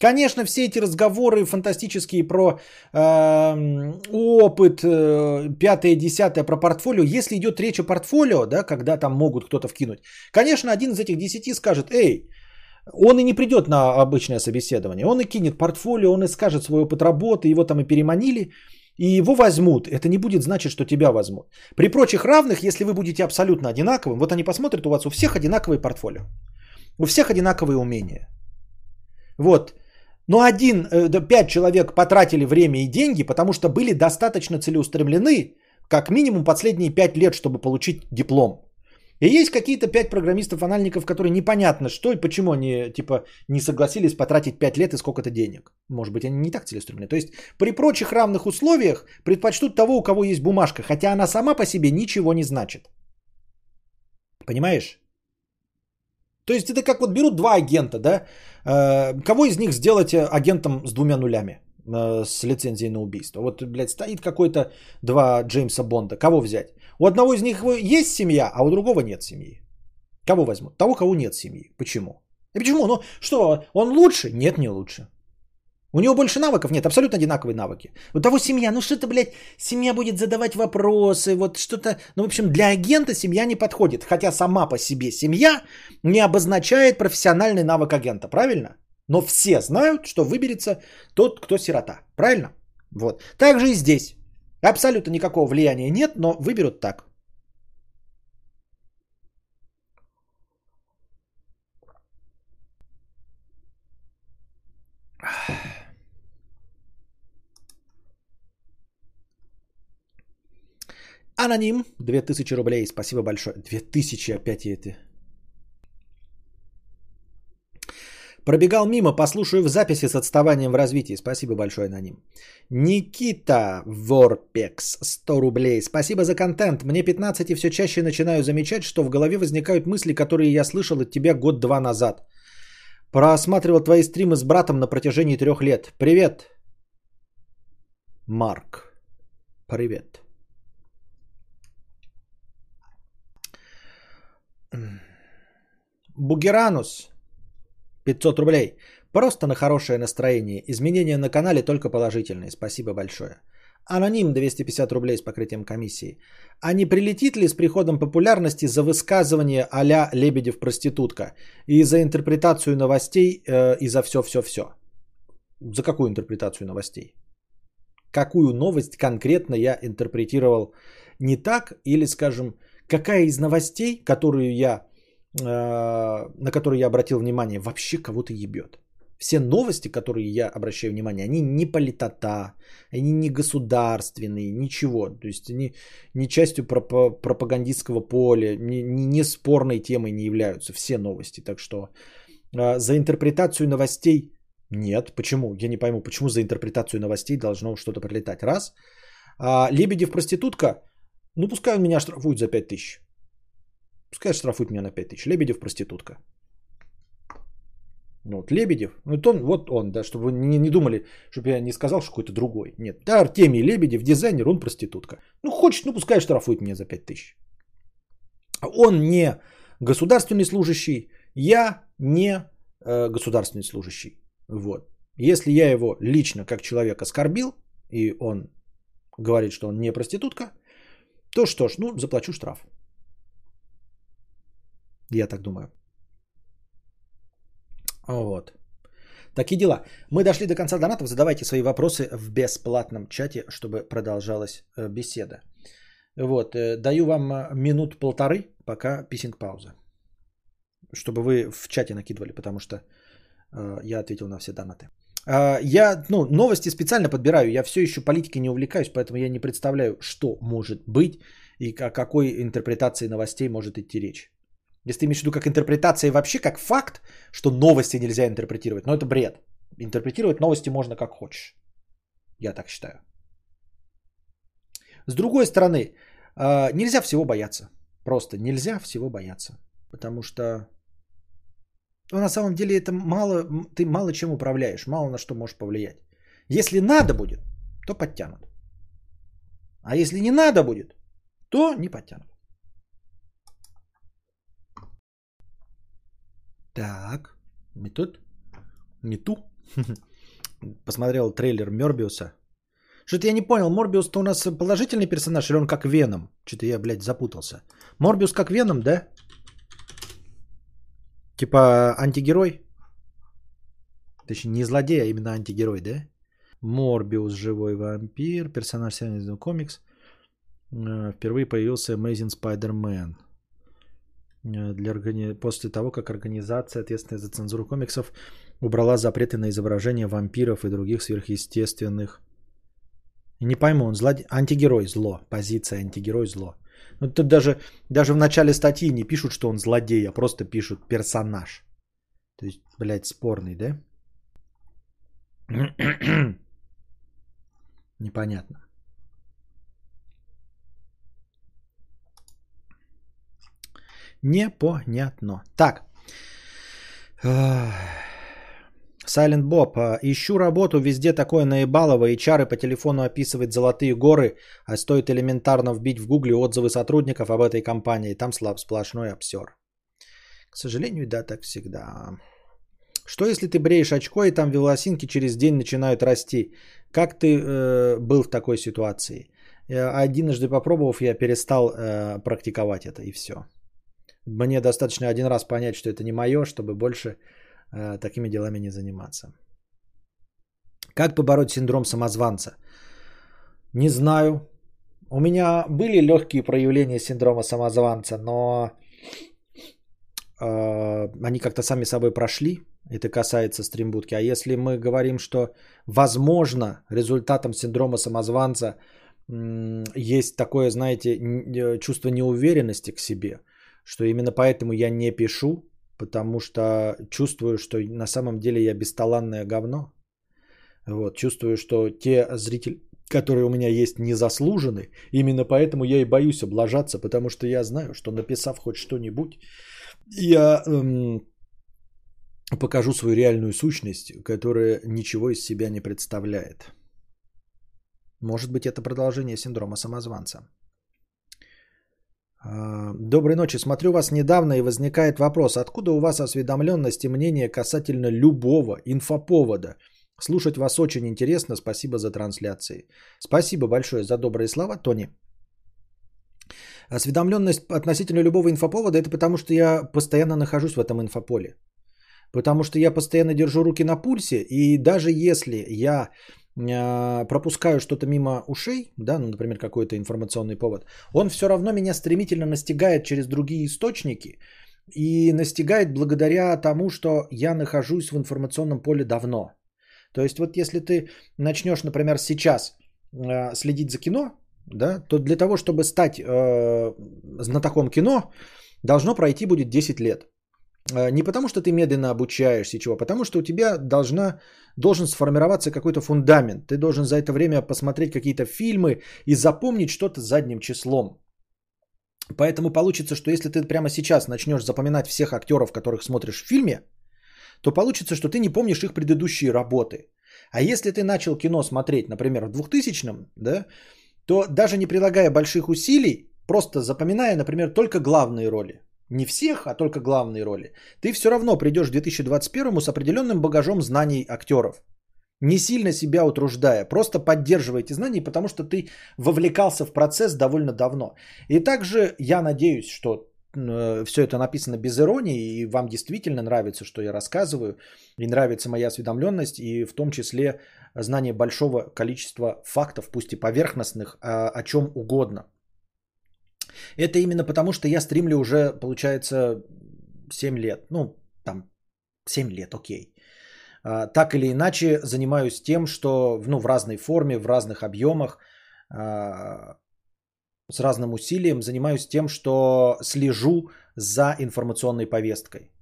Конечно, все эти разговоры фантастические про э, опыт, э, пятое, десятое, про портфолио. Если идет речь о портфолио, да, когда там могут кто-то вкинуть, конечно, один из этих десяти скажет, эй, он и не придет на обычное собеседование, он и кинет портфолио, он и скажет свой опыт работы, его там и переманили, и его возьмут. Это не будет значить, что тебя возьмут. При прочих равных, если вы будете абсолютно одинаковым, вот они посмотрят, у вас у всех одинаковые портфолио, у всех одинаковые умения. Вот. Но один, э, пять человек потратили время и деньги, потому что были достаточно целеустремлены, как минимум последние пять лет, чтобы получить диплом. И есть какие-то пять программистов-анальников, которые непонятно что и почему они типа не согласились потратить пять лет и сколько-то денег. Может быть, они не так целеустремлены. То есть при прочих равных условиях предпочтут того, у кого есть бумажка, хотя она сама по себе ничего не значит. Понимаешь? То есть это как вот берут два агента, да? Э, кого из них сделать агентом с двумя нулями? Э, с лицензией на убийство. Вот, блядь, стоит какой-то два Джеймса Бонда. Кого взять? У одного из них есть семья, а у другого нет семьи. Кого возьмут? Того, кого нет семьи. Почему? И почему? Ну что, он лучше? Нет, не лучше. У него больше навыков? Нет, абсолютно одинаковые навыки. У того семья, ну что-то, блядь, семья будет задавать вопросы, вот что-то... Ну, в общем, для агента семья не подходит. Хотя сама по себе семья не обозначает профессиональный навык агента, правильно? Но все знают, что выберется тот, кто сирота. Правильно? Вот. Так же и здесь. Абсолютно никакого влияния нет, но выберут так. Аноним, 2000 рублей, спасибо большое. 2000 опять это. Пробегал мимо, послушаю в записи с отставанием в развитии. Спасибо большое, аноним. Никита Ворпекс, 100 рублей. Спасибо за контент. Мне 15 и все чаще начинаю замечать, что в голове возникают мысли, которые я слышал от тебя год-два назад. Просматривал твои стримы с братом на протяжении трех лет. Привет, Марк. Привет. Бугеранус. 500 рублей. Просто на хорошее настроение. Изменения на канале только положительные. Спасибо большое. Аноним 250 рублей с покрытием комиссии. А не прилетит ли с приходом популярности за высказывание а-ля Лебедев проститутка и за интерпретацию новостей э, и за все-все-все? За какую интерпретацию новостей? Какую новость конкретно я интерпретировал не так? Или, скажем, какая из новостей, которую я на которые я обратил внимание, вообще кого-то ебет. Все новости, которые я обращаю внимание, они не политота, они не государственные, ничего. То есть они не частью пропагандистского поля, не, не, не спорной темой не являются. Все новости. Так что э, за интерпретацию новостей нет. Почему? Я не пойму, почему за интерпретацию новостей должно что-то прилетать. Раз. А Лебедев проститутка, ну пускай он меня штрафует за 5 тысяч. Пускай штрафуют меня на 5 тысяч. Лебедев проститутка. Ну, вот Лебедев, ну, вот он, вот он, да, чтобы вы не, не думали, чтобы я не сказал, что какой-то другой. Нет, да, Артемий Лебедев, дизайнер, он проститутка. Ну, хочет, ну, пускай штрафует меня за 5 тысяч. Он не государственный служащий, я не э, государственный служащий. Вот. Если я его лично как человек оскорбил, и он говорит, что он не проститутка, то что ж, ну, заплачу штраф. Я так думаю. Вот. Такие дела. Мы дошли до конца донатов. Задавайте свои вопросы в бесплатном чате, чтобы продолжалась э, беседа. Вот. Э, даю вам э, минут полторы, пока писинг пауза. Чтобы вы в чате накидывали, потому что я ответил на все донаты. Я ну, новости специально подбираю. Я все еще политикой не увлекаюсь, поэтому я не представляю, что может быть и о какой интерпретации новостей может идти речь. Если ты имеешь в виду как интерпретация и вообще как факт, что новости нельзя интерпретировать, но это бред. Интерпретировать новости можно как хочешь. Я так считаю. С другой стороны, а, нельзя всего бояться. Просто нельзя всего бояться. Потому что ну, на самом деле это мало, ты мало чем управляешь, мало на что можешь повлиять. Если надо будет, то подтянут. А если не надо будет, то не подтянут. Так, метод, мету, Посмотрел трейлер Морбиуса. Что-то я не понял, Морбиус-то у нас положительный персонаж или он как Веном? Что-то я, блядь, запутался. Морбиус как Веном, да? Типа антигерой? Точнее, не злодей, а именно антигерой, да? Морбиус, живой вампир, персонаж сериала комикс. Э, впервые появился Amazing Spider-Man. Э, для органи... После того, как организация, ответственная за цензуру комиксов, убрала запреты на изображение вампиров и других сверхъестественных. Не пойму, он злодей, антигерой зло, позиция антигерой зло. Ну, тут даже, даже в начале статьи не пишут, что он злодей, а просто пишут персонаж. То есть, блядь, спорный, да? Непонятно. Непонятно. Так. Bob. А, ищу работу, везде такое наебалово, и чары по телефону описывает золотые горы, а стоит элементарно вбить в гугле отзывы сотрудников об этой компании, там слаб сплошной обсер. К сожалению, да, так всегда. Что если ты бреешь очко, и там волосинки через день начинают расти? Как ты э, был в такой ситуации? Одинжды попробовав, я перестал э, практиковать это, и все. Мне достаточно один раз понять, что это не мое, чтобы больше э, такими делами не заниматься. Как побороть синдром самозванца? Не знаю. У меня были легкие проявления синдрома самозванца, но э, они как-то сами собой прошли. Это касается стримбудки. А если мы говорим, что возможно результатом синдрома самозванца есть такое, знаете, э, чувство неуверенности к себе – что именно поэтому я не пишу, потому что чувствую, что на самом деле я бесталанное говно. Вот, чувствую, что те зрители, которые у меня есть, не заслужены. Именно поэтому я и боюсь облажаться, потому что я знаю, что написав хоть что-нибудь, я эм, покажу свою реальную сущность, которая ничего из себя не представляет. Может быть, это продолжение синдрома самозванца. А, доброй ночи. Смотрю вас недавно и возникает вопрос, откуда у вас осведомленность и мнение касательно любого инфоповода? Слушать вас очень интересно. Спасибо за трансляции. Спасибо большое за добрые слова, Тони. Осведомленность относительно любого инфоповода это потому, что я постоянно нахожусь в этом инфополе. Потому что я постоянно держу руки на пульсе, и даже если я пропускаю что-то мимо ушей, да, ну, например, какой-то информационный повод, он все равно меня стремительно настигает через другие источники и настигает благодаря тому, что я нахожусь в информационном поле давно. То есть вот если ты начнешь, например, сейчас э, следить за кино, да, то для того, чтобы стать э, знатоком кино, должно пройти будет 10 лет. Э, не потому, что ты медленно обучаешься чего, а потому что у тебя должна, должен сформироваться какой-то фундамент. Ты должен за это время посмотреть какие-то фильмы и запомнить что-то задним числом. Поэтому получится, что если ты прямо сейчас начнешь запоминать всех актеров, которых смотришь в фильме, то получится, что ты не помнишь их предыдущие работы. А если ты начал кино смотреть, например, в 2000-м, да, то даже не прилагая больших усилий, просто запоминая, например, только главные роли, не всех, а только главные роли, ты все равно придешь в 2021 с определенным багажом знаний актеров. Не сильно себя утруждая, просто поддерживайте знания, потому что ты вовлекался в процесс довольно давно. И также я надеюсь, что э, все это написано без иронии, и вам действительно нравится, что я рассказываю, и нравится моя осведомленность, и в том числе знание большого количества фактов, пусть и поверхностных, о, о чем угодно. Это именно потому, что я стримлю уже, получается, 7 лет. Ну, там, 7 лет, окей. А, так или иначе, занимаюсь тем, что ну, в разной форме, в разных объемах, а, с разным усилием занимаюсь тем, что слежу за информационной повесткой.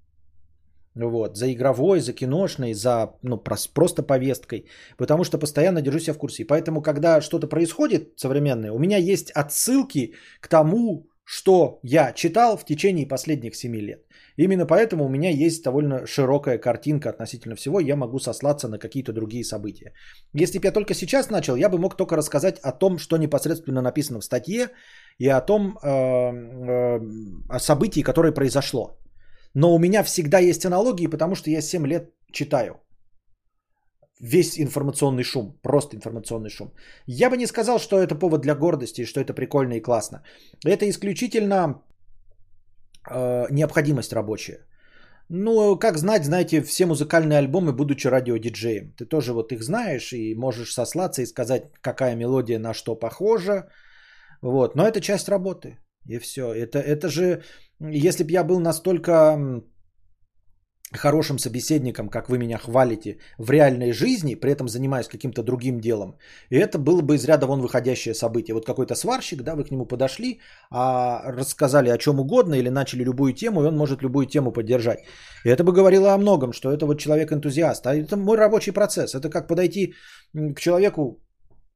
Вот, за игровой, за киношной, за ну, просто повесткой. Потому что постоянно держу себя в курсе. И поэтому, когда что-то происходит современное, у меня есть отсылки к тому, что я читал в течение последних 7 лет. Именно поэтому у меня есть довольно широкая картинка относительно всего, я могу сослаться на какие-то другие события. Если бы я только сейчас начал, я бы мог только рассказать о том, что непосредственно написано в статье, и о том э, э, о событии, которое произошло. Но у меня всегда есть аналогии, потому что я 7 лет читаю. весь информационный шум, просто информационный шум. Я бы не сказал, что это повод для гордости, что это прикольно и классно. Это исключительно э, необходимость рабочая. Ну, как знать, знаете, все музыкальные альбомы, будучи радиодиджеем. Ты тоже вот их знаешь и можешь сослаться и сказать, какая мелодия на что похожа. Вот. Но это часть работы. И все. Это, это же, если бы я был настолько хорошим собеседником, как вы меня хвалите в реальной жизни, при этом занимаясь каким-то другим делом. И это было бы из ряда вон выходящее событие. Вот какой-то сварщик, да, вы к нему подошли, а рассказали о чем угодно или начали любую тему, и он может любую тему поддержать. И это бы говорило о многом, что это вот человек-энтузиаст. А это мой рабочий процесс. Это как подойти к человеку,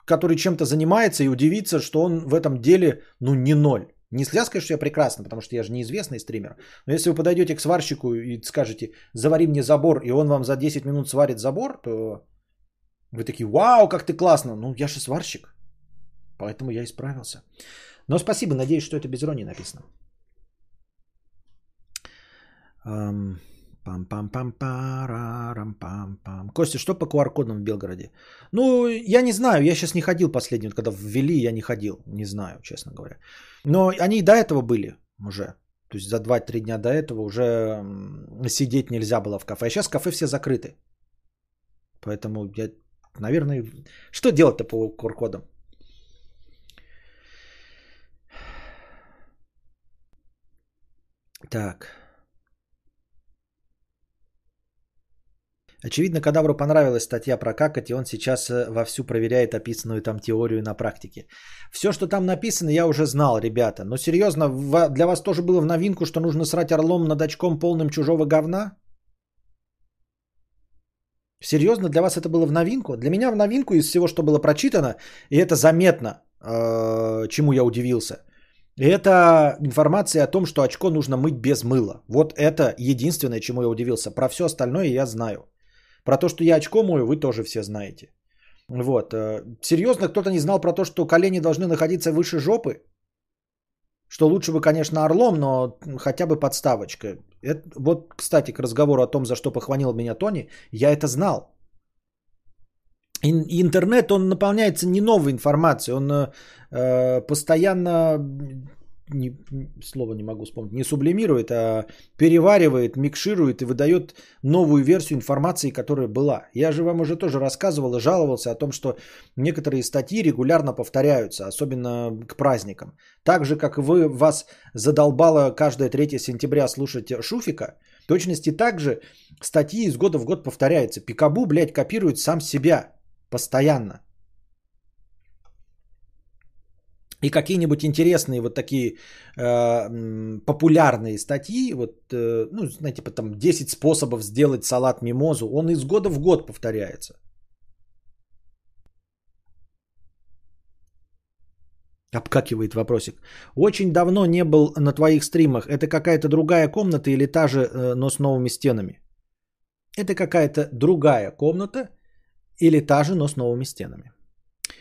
который чем-то занимается и удивиться, что он в этом деле, ну, не ноль. Не сказать, что я прекрасно, потому что я же неизвестный стример. Но если вы подойдете к сварщику и скажете, завари мне забор, и он вам за 10 минут сварит забор, то вы такие, вау, как ты классно. Ну, я же сварщик. Поэтому я исправился. Но спасибо, надеюсь, что это без иронии написано. Um... пам пам пам парам пам пам Костя, что по QR-кодам в Белгороде? Ну, я не знаю, я сейчас не ходил последний, когда ввели, я не ходил, не знаю, честно говоря. Но они и до этого были уже. То есть за 2-3 дня до этого уже сидеть нельзя было в кафе. А сейчас кафе все закрыты. Поэтому я, наверное, что делать-то по QR-кодам? Так. Очевидно, Кадавру понравилась статья про какать, и он сейчас э, вовсю проверяет описанную там теорию на практике. Все, что там написано, я уже знал, ребята. Но серьезно, для вас тоже было в новинку, что нужно срать орлом над очком полным чужого говна? Серьезно, для вас это было в новинку? Для меня в новинку из всего, что было прочитано, и это заметно, э, чему я удивился. Это информация о том, что очко нужно мыть без мыла. Вот это единственное, чему я удивился. Про все остальное я знаю. Про то, что я очко мою, вы тоже все знаете. Вот. Э, серьезно, кто-то не знал про то, что колени должны находиться выше жопы? Что лучше бы, конечно, орлом, но хотя бы подставочка. Это, вот, кстати, к разговору о том, за что похвалил меня Тони, я это знал. Интернет, он наполняется не новой информацией, он э, постоянно не, слово не могу вспомнить, не сублимирует, а переваривает, микширует и выдает новую версию информации, которая была. Я же вам уже тоже рассказывал и жаловался о том, что некоторые статьи регулярно повторяются, особенно к праздникам. Так же, как вы, вас задолбало каждое 3 сентября слушать Шуфика, в точности так же статьи из года в год повторяются. Пикабу, блядь, копирует сам себя постоянно. И какие-нибудь интересные вот такие э, популярные статьи, вот, э, ну, знаете, типа там 10 способов сделать салат мимозу, он из года в год повторяется. Обкакивает вопросик. Очень давно не был на твоих стримах. Это какая-то другая комната или та же, э, но с новыми стенами? Это какая-то другая комната или та же, но с новыми стенами.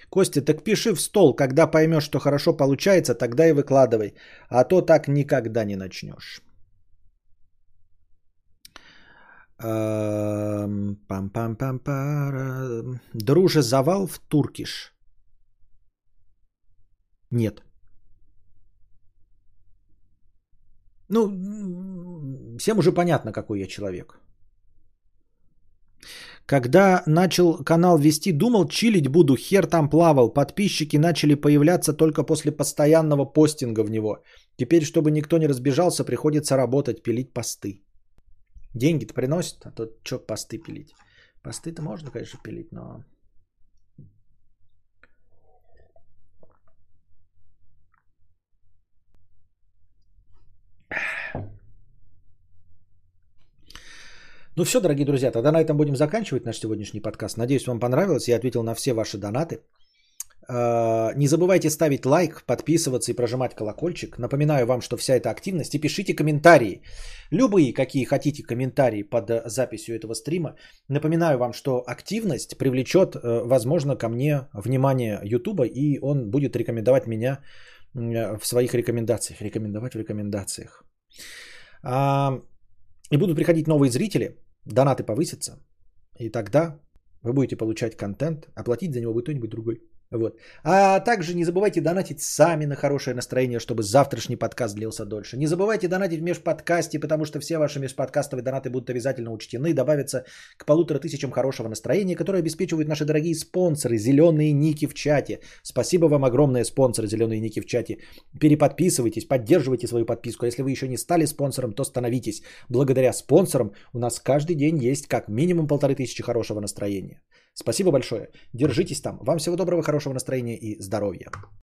Костя, так пиши в стол, когда поймешь, что хорошо получается, тогда и выкладывай. А то так никогда не начнешь. Пам-пам-пам-пара. Друже завал в Туркиш. Нет. Ну, всем уже понятно, какой я человек. Когда начал канал вести, думал, чилить буду, хер там плавал. Подписчики начали появляться только после постоянного постинга в него. Теперь, чтобы никто не разбежался, приходится работать, пилить посты. Деньги-то приносят, а то что посты пилить? Посты-то можно, конечно, пилить, но... Ну все, дорогие друзья, тогда на этом будем заканчивать наш сегодняшний подкаст. Надеюсь, вам понравилось. Я ответил на все ваши донаты. А, не забывайте ставить лайк, подписываться и прожимать колокольчик. Напоминаю вам, что вся эта активность. И пишите комментарии. Любые, какие хотите комментарии под записью этого стрима. Напоминаю вам, что активность привлечет, э, возможно, ко мне внимание Ютуба. И он будет рекомендовать меня в своих рекомендациях. Рекомендовать в рекомендациях. А, и будут приходить новые зрители донаты повысятся, и тогда Вы будете получать контент, а платить за него будет кто-нибудь другой. Вот. А также не забывайте донатить сами на хорошее настроение, чтобы завтрашний подкаст длился дольше. Не забывайте донатить в межподкасте, потому что все ваши межподкастовые донаты будут обязательно учтены и добавятся к полутора тысячам хорошего настроения, которое обеспечивают наши дорогие спонсоры, зеленые ники в чате. Спасибо вам огромное, спонсоры, зеленые ники в чате. Переподписывайтесь, поддерживайте свою подписку. А если вы еще не стали спонсором, то становитесь. Благодаря спонсорам у нас каждый день есть как минимум полторы тысячи хорошего настроения. Спасибо большое. Держитесь там. Вам всего доброго, хорошего настроения и здоровья.